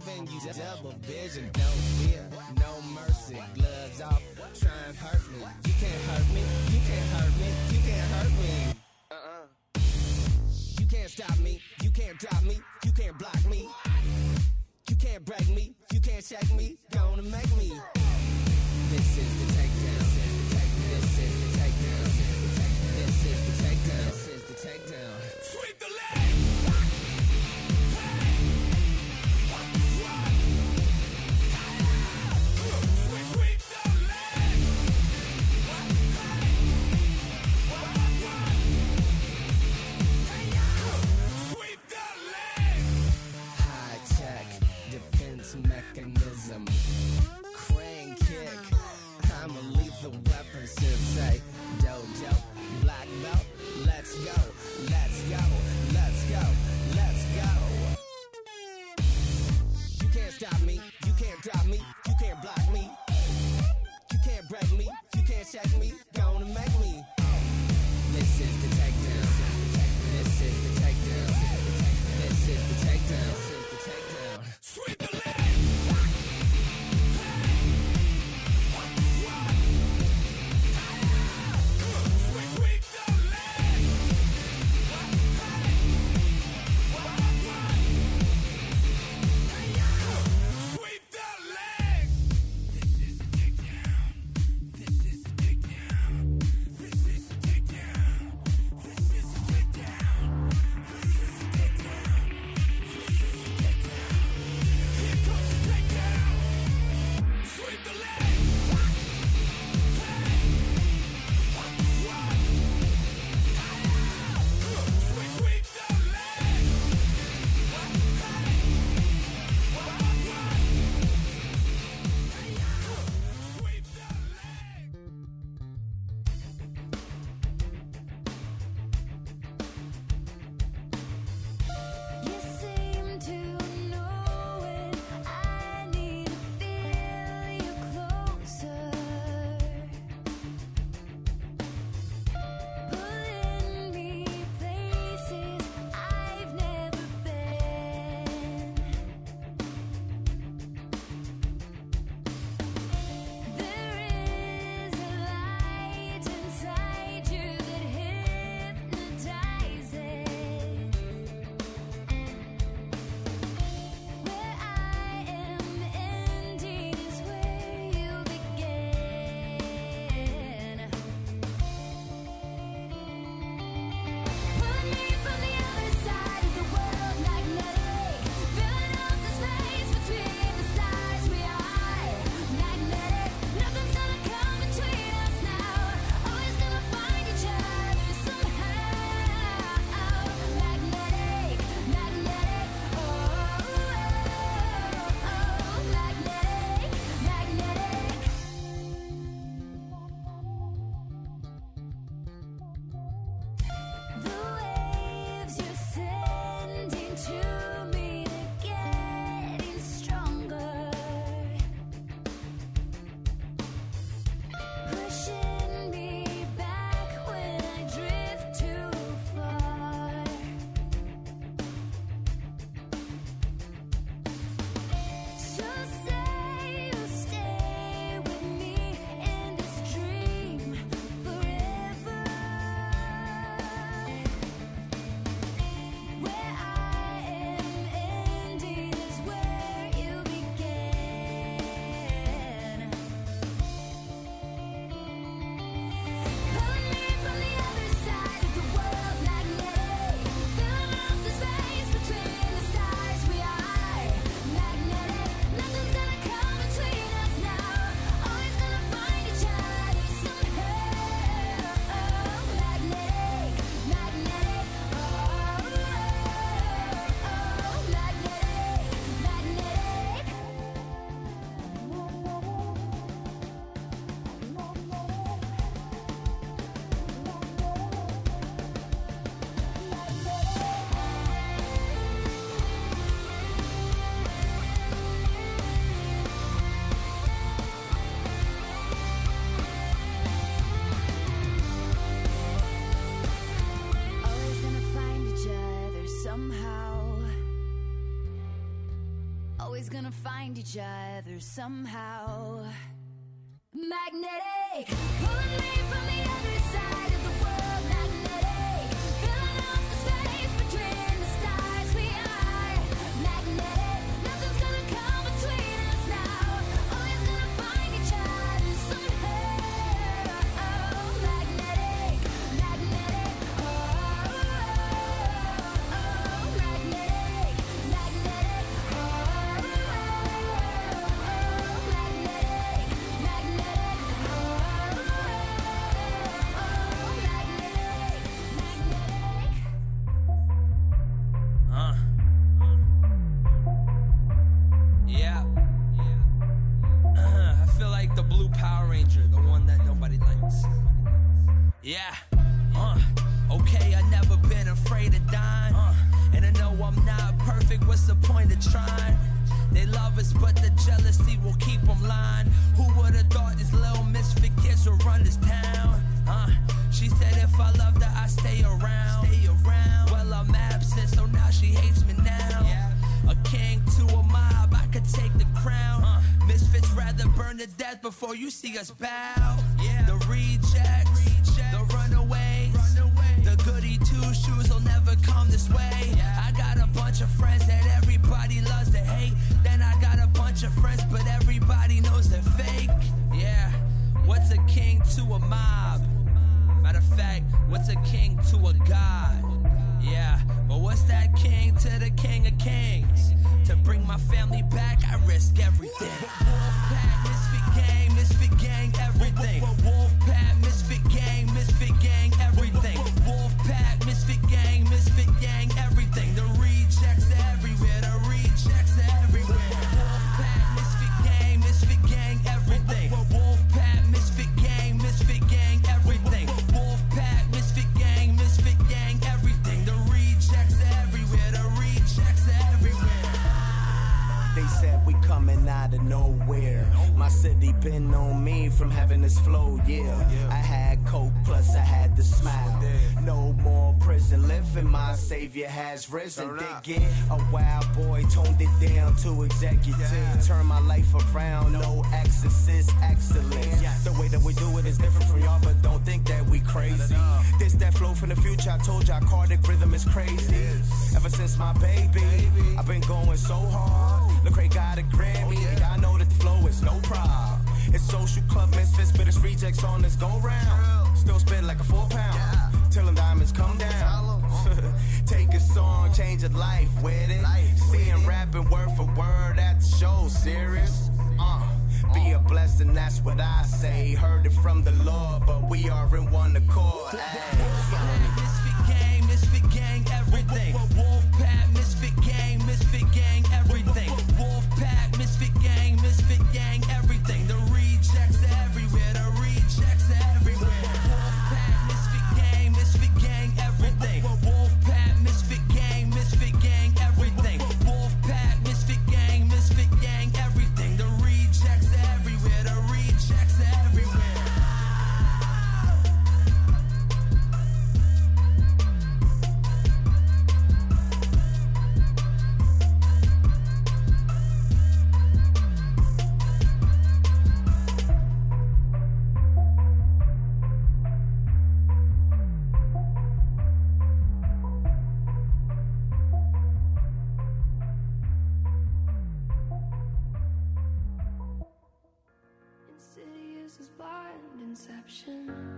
giving you double vision. No fear, no mercy. Gloves off, try and hurt me. You can't hurt me, you can't hurt me, you can't hurt me. Uh. You can't stop me, you can't drop me, you can't block me. You can't break me, you can't shake me, gonna make me. This is the takedown. This is the takedown. This is the takedown. Gonna find each other somehow. Before you see us bow. Yeah. The rejects, the runaways, the goody two shoes will never come this way. I got a bunch of friends that everybody loves to hate. Then I got a bunch of friends, but everybody knows they're fake. Yeah. What's a king to a mob? Matter of fact, what's a king to a god? Yeah, but what's that king to the king of kings? To bring my family back, I risk everything. Wolfpack, misfit gang, misfit gang, everything. Wolfpack, city been on me from having this flow, yeah. I had coke, plus I had the smile. No more prison living, my savior has risen. Dig it, a wild boy toned it down to executive. Turn my life around, no exorcist excellence. The way that we do it is different from y'all, but don't think that we crazy. This that flow from the future, I told y'all cardiac rhythm is crazy. Ever since my baby, I've been going so hard. Lecrae got a Grammy, I know that the flow is no problem. It's social club misfits, but it's rejects on this go round. Still spit like a four pound. Till them diamonds come down. Take a song, change a life with it. Seeing rapping word for word at the show, serious. Uh, be a blessing, that's what I say. Heard it from the Lord, but we are in one accord. Ayy. Misfit gang, misfit gang, everything.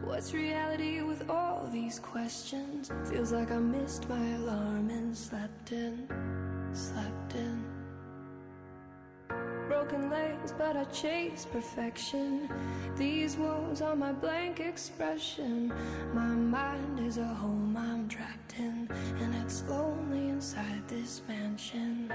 What's reality with all these questions? Feels like I missed my alarm and slept in, slept in. Broken legs, but I chase perfection. These walls are my blank expression. My mind is a home I'm trapped in, and it's lonely inside this mansion.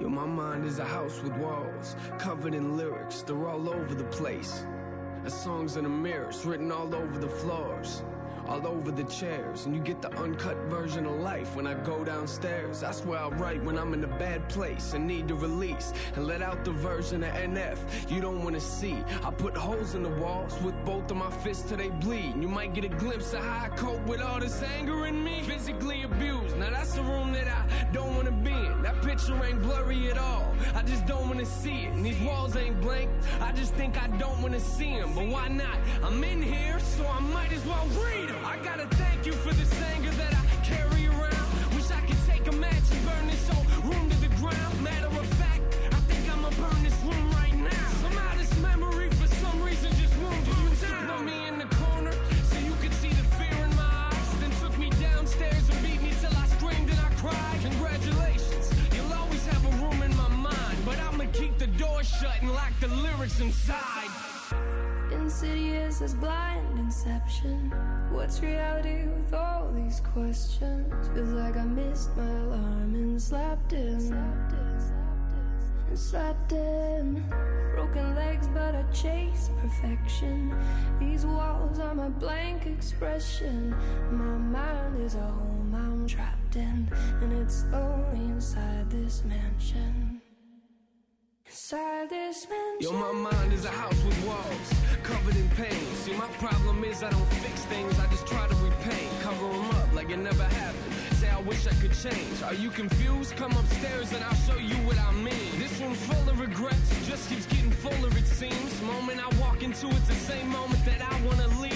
Yo, my mind is a house with walls, covered in lyrics, they're all over the place. The songs in the mirrors, written all over the floors, all over the chairs. And you get the uncut version of life when I go downstairs. That's where I write when I'm in a bad place and need to release and let out the version of NF you don't wanna see. I put holes in the walls with both of my fists till they bleed. You might get a glimpse of how I cope with all this anger in me. Physically abused, now that's the room that I don't wanna be in. That picture ain't blurry at all. I just don't wanna see it. And these walls ain't blank. I just think I don't wanna see them. But why not? I'm in here, so I might as well read 'em. I gotta thank you for this anger that I carry around. Wish I could take a match and burn this whole room to the ground. Matter of fact, I think I'ma burn this room right now. Somehow this memory for some reason just won't go down. Put me in the corner so you could see the fear in my eyes. Then took me downstairs and beat me till I screamed and I cried. Congratulations, you'll always have a room in my mind. But I'ma keep the door shut and lock the lyrics inside. Insidious as blind inception. What's reality with all these questions? Feels like I missed my alarm and slept in. slept And slept in. Broken legs, but I chase perfection. These walls are my blank expression. My mind is a home I'm trapped in. And it's only inside this mansion. Yo, my mind is a house with walls covered in pain. See, my problem is I don't fix things, I just try to repaint. Cover them up like it never happened. Say I wish I could change. Are you confused? Come upstairs and I'll show you what I mean. This room's full of regrets, just keeps getting fuller, it seems. Moment I walk into it's the same moment that I wanna leave.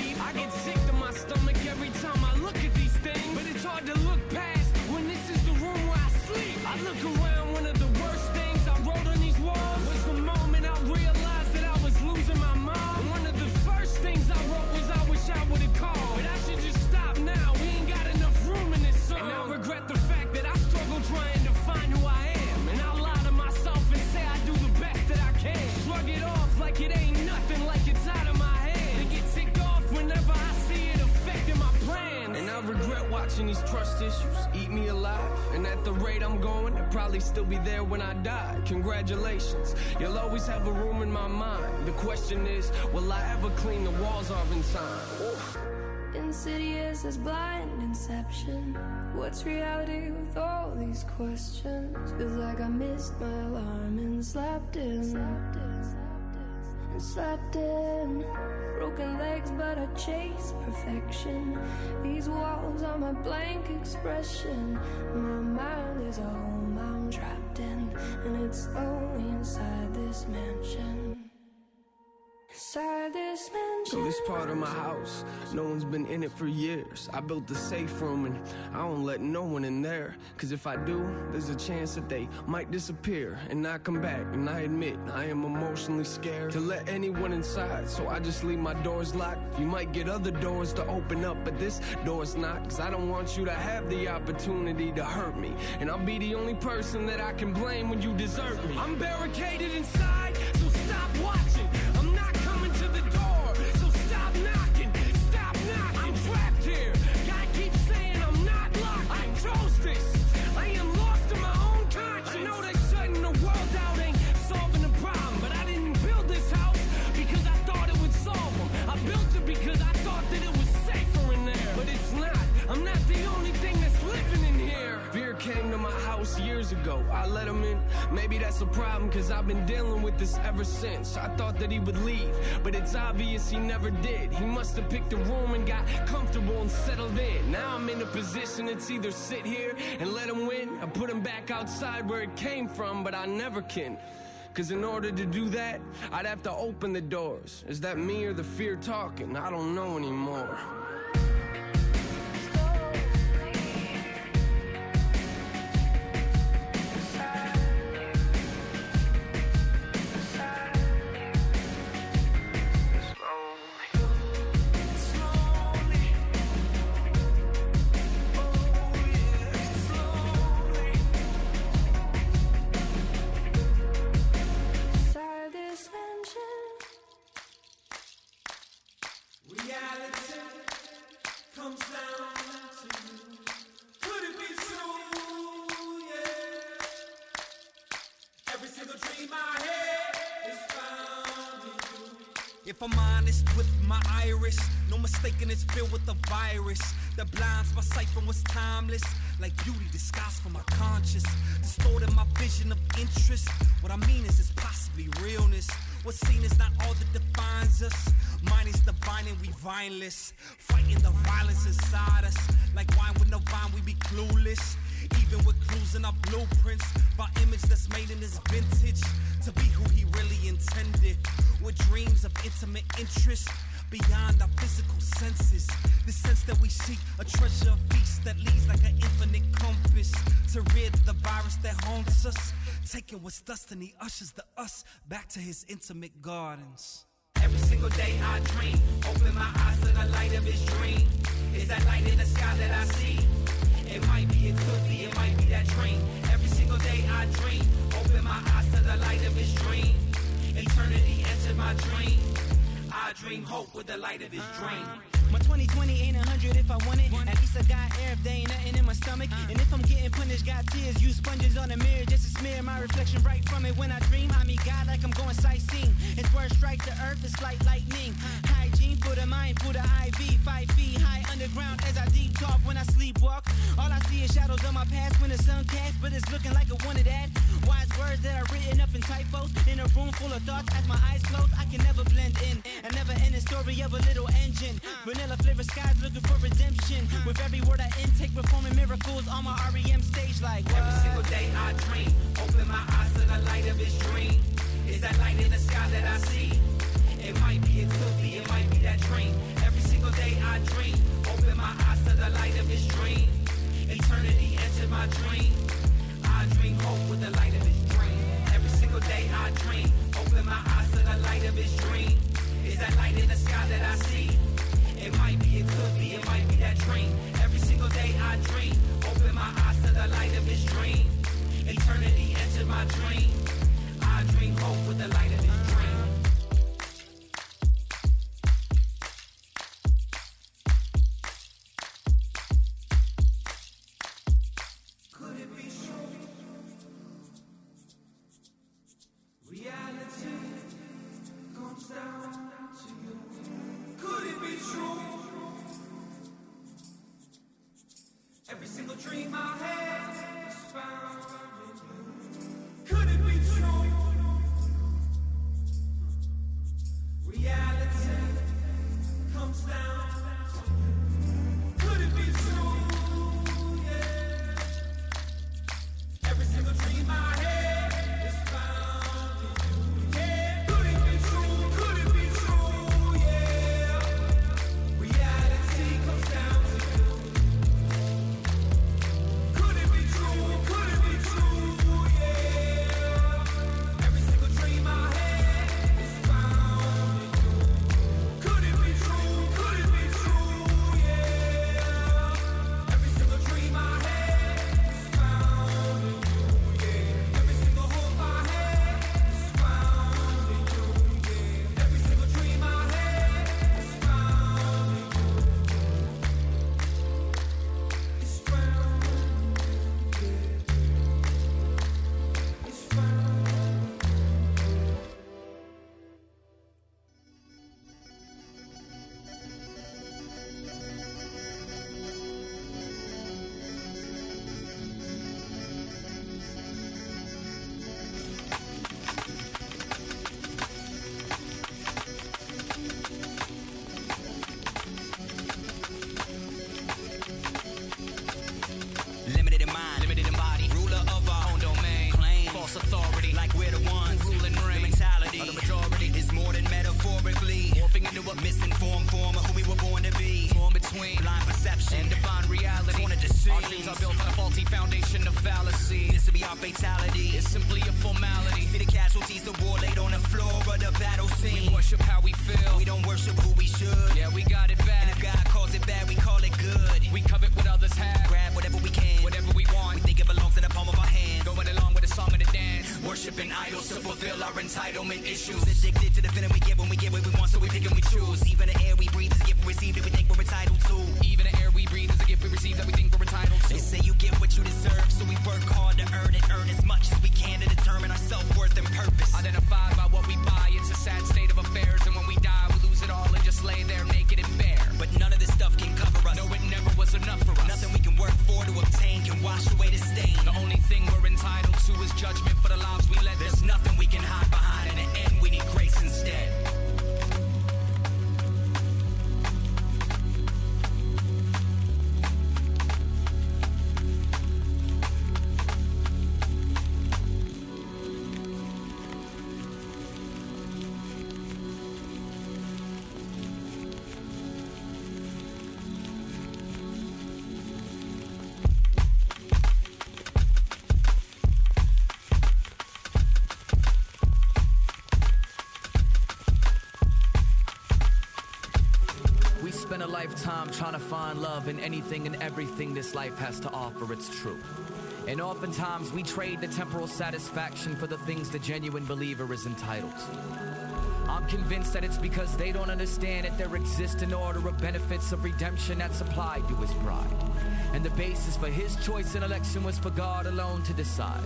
Watching these trust issues eat me alive. And at the rate I'm going, I'll probably still be there when I die. Congratulations, you'll always have a room in my mind. The question is, will I ever clean the walls off in time? Insidious as blind inception. What's reality with all these questions? Feels like I missed my alarm and slept in. And slept in. Broken legs, but I chase perfection. These walls are my blank expression. My mind is a home I'm trapped in. And it's only inside this mansion. So this part of my house, no one's been in it for years. I built a safe room and I don't let no one in there. Cause if I do, there's a chance that they might disappear and not come back. And I admit, I am emotionally scared to let anyone inside. So I just leave my doors locked. You might get other doors to open up, but this door's not. Cause I don't want you to have the opportunity to hurt me. And I'll be the only person that I can blame when you desert me. I'm barricaded inside, so ago. I let him in. Maybe that's a problem, cause I've been dealing with this ever since. I thought that he would leave, but it's obvious he never did. He must have picked a room and got comfortable and settled in. Now I'm in a position it's either sit here and let him win or put him back outside where it came from, but I never can. Cause in order to do that, I'd have to open the doors. Is that me or the fear talking? I don't know anymore. With a virus that blinds my sight from what's timeless, like beauty disguised from my conscious, Distorted my vision of interest. What I mean is, it's possibly realness. What's seen is not all that defines us. Mine is divine and we vineless, fighting the violence inside us. Like wine with no vine, we be clueless. Even with clues in our blueprints, our image that's made in this vintage to be who he really intended. With dreams of intimate interest beyond our physical senses. Treasure feast that leads like an infinite compass to rid the virus that haunts us. Taking what's destiny ushers the us back to his intimate gardens. Every single day I dream. Open my eyes to the light of his dream. Is that light in the sky that I see? It might be, it could be, it might be that dream. Every single day I dream. Open my eyes to the light of his dream. Eternity entered my dream. I dream hope with the light of his dream. Uh-huh. My 2020 ain't a hundred if I want it. At least I got air if there ain't nothing in my stomach. Uh-huh. And if I'm getting punished, got tears. Use sponges on the mirror just to smear my reflection right from it. When I dream, I mean God like I'm going sightseeing. His words strike the earth, it's like lightning. Uh-huh. Hygiene for the mind, for the IV. Five feet high underground as I deep talk when I sleepwalk. All I see is shadows of my past when the sun casts, but it's looking like a of that. Wise words that are written up in typos. In a room full of thoughts, as my eyes close, I can never blend in. A never ending story of a little engine. Vanilla flavor skies looking for redemption. With every word I intake, performing miracles on my REM stage like Every single day I dream. Open my eyes to the light of his dream. Is that light in the sky that I see? It might be, it could be, it might be that dream. Every single day I dream. Open my eyes to the light of his dream. Eternity entered my dream. I dream hope with the light of his dream. Every single day I dream. Open my eyes to the light of his dream. That light in the sky that I see? It might be, it could be, it might be that dream. Every single day I dream. Open my eyes to the light of his dream. Eternity entered my dream. I dream hope with the light of his dream. Lifetime trying to find love in anything and everything this life has to offer. It's true. And oftentimes we trade the temporal satisfaction for the things the genuine believer is entitled to. I'm convinced that it's because they don't understand that there exists an order of benefits of redemption that's applied to his bride. And the basis for his choice and election was for God alone to decide.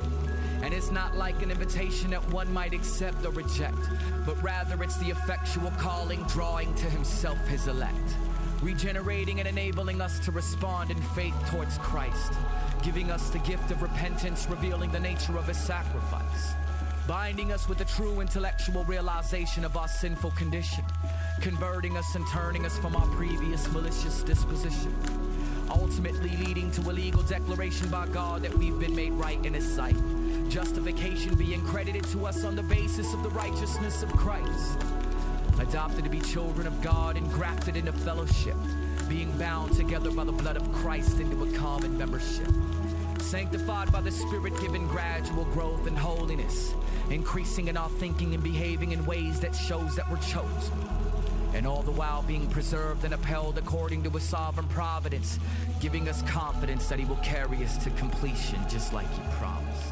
And it's not like an invitation that one might accept or reject, but rather it's the effectual calling drawing to himself his elect, regenerating and enabling us to respond in faith towards Christ, giving us the gift of repentance, revealing the nature of his sacrifice, binding us with the true intellectual realization of our sinful condition, converting us and turning us from our previous malicious disposition ultimately leading to a legal declaration by God that we've been made right in His sight. Justification being credited to us on the basis of the righteousness of Christ. Adopted to be children of God and grafted into fellowship, being bound together by the blood of Christ into a common membership. Sanctified by the Spirit, given gradual growth and holiness, increasing in our thinking and behaving in ways that shows that we're chosen and all the while being preserved and upheld according to his sovereign providence, giving us confidence that he will carry us to completion just like he promised.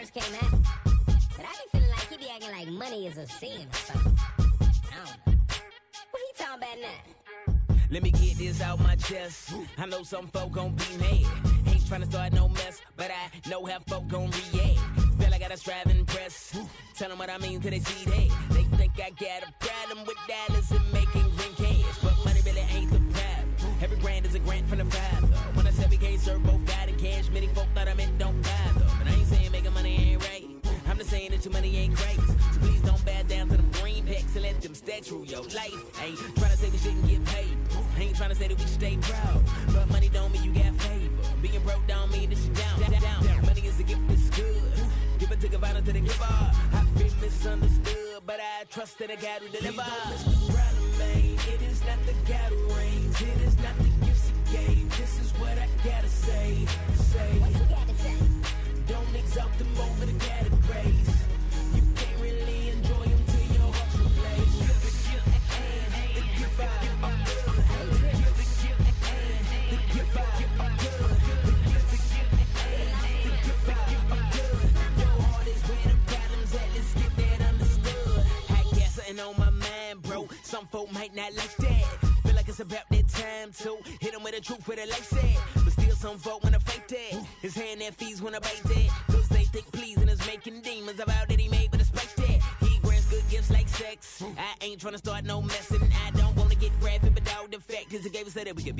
First came out. But I be feeling like he be acting like money is a sin or something. I don't know. What he talking about now? Let me get this out my chest. I know some folk gon' be mad. Ain't tryna start no mess, but I know how folk gon' react. Feel like gotta strive and impress. Tell them what I mean till they see that we stay proud. But money don't mean you got favor. Being broke don't mean that you down. down, down, down. Money is a gift that's good. Give it to honor to the giver. I've been misunderstood, but I trust that I got to deliver. Man, it is not the God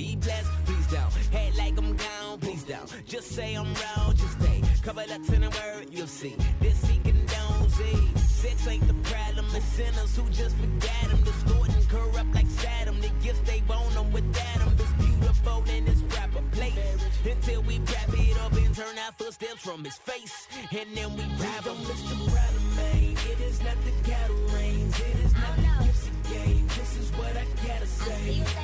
be blessed. Please don't. Head like I'm gone, please don't. Just say I'm wrong, just stay. Couple ups in a word, you'll see. This he condones it. Sex ain't the problem, it's sinners who just forgot him. Distorting, corrupt like Saddam. The gifts they want them without him. It's beautiful and this proper place. Until we wrap it up and turn our footsteps from his face. And then we ride on Mr. Problem, man. It is not the God who reigns. It is not the gifts he gave. This is what I gotta say. Say.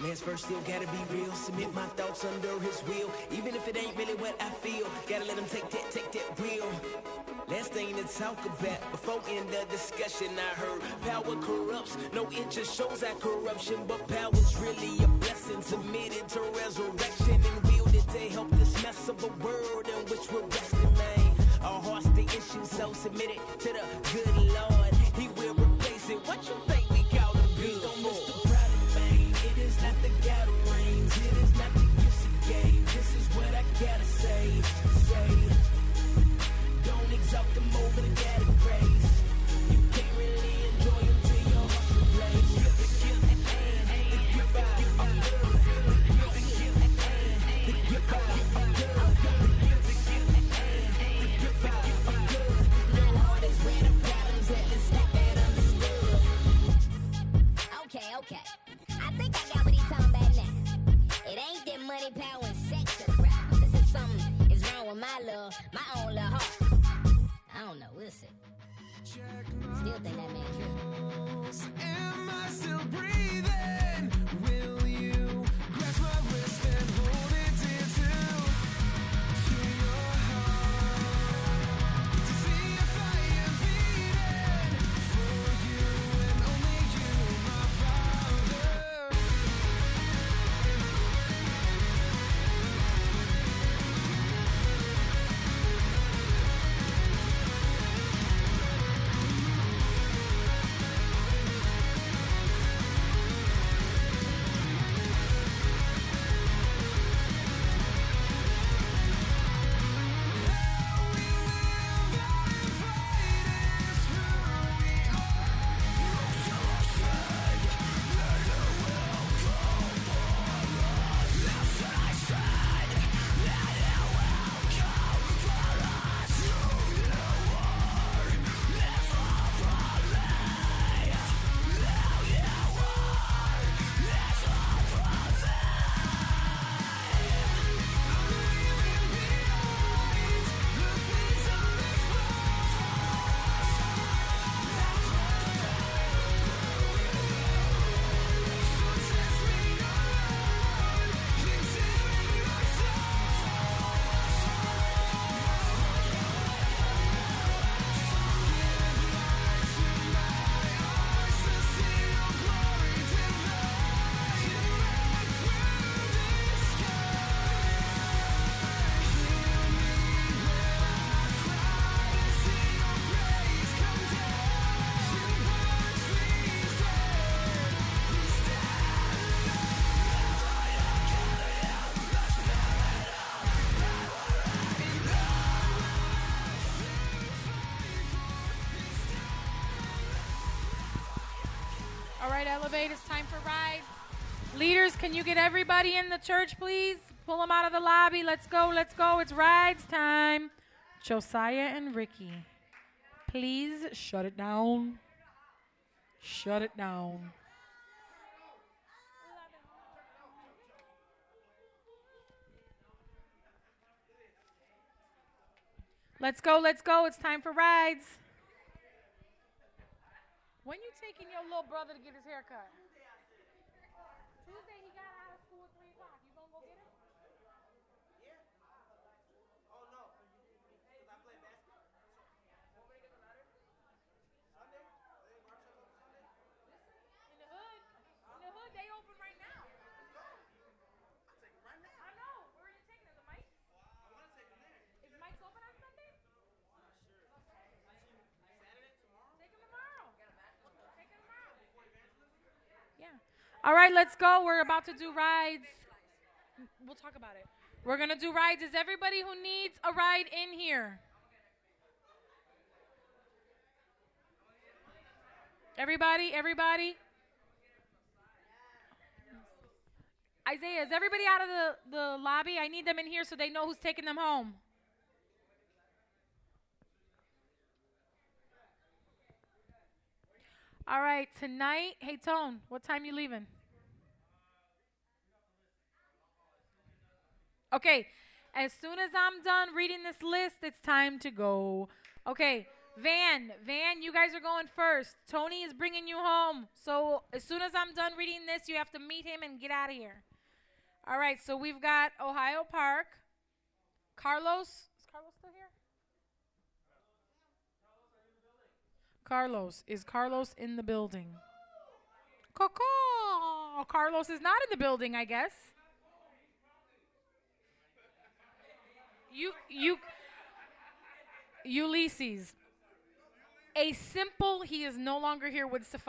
Man's first still gotta be real. Submit my thoughts under his will. Even if it ain't really what I feel. Gotta let him take that, take that real. Last thing to talk about before end the discussion I heard power corrupts. No, it just shows that corruption, but power's really a blessing. Submitted to resurrection and wielded to help this mess of a world in which we're resting, man. Our hearts the issue, so submitted to the good ain't power, sex. This is something is wrong with my love, my own little heart. I don't know. We'll see. Still think that man true. Am I still breathing? Right, Elevate, it's time for rides. Leaders, can you get everybody in the church, please? Pull them out of the lobby. Let's go, let's go. It's rides time. Josiah and Ricky, please shut it down. Shut it down. Let's go, let's go. It's time for rides. When you taking your little brother to get his hair cut? Tuesday he got out of school at 3 o'clock. You gonna go get him? In the hood. In the hood, they open right now. I know. Where are you taking him? The Mike's? Is Mike's open on Sunday? Take him tomorrow. Take him tomorrow. Yeah. All right, let's go. We're about to do rides. We'll talk about it. We're going to do rides. Is everybody who needs a ride in here? Everybody, everybody. Isaiah, is everybody out of the, the lobby? I need them in here so they know who's taking them home. All right, tonight, hey Tone, what time you leaving? Okay, as soon as I'm done reading this list, it's time to go. Okay, Van, Van, you guys are going first. Tony is bringing you home. So as soon as I'm done reading this, you have to meet him and get out of here. All right, so we've got Ohio Park. Carlos, is Carlos still here? Carlos, is Carlos in the building? Coco. Carlos is not in the building, I guess. You you Ulysses. A simple he is no longer here would suffice.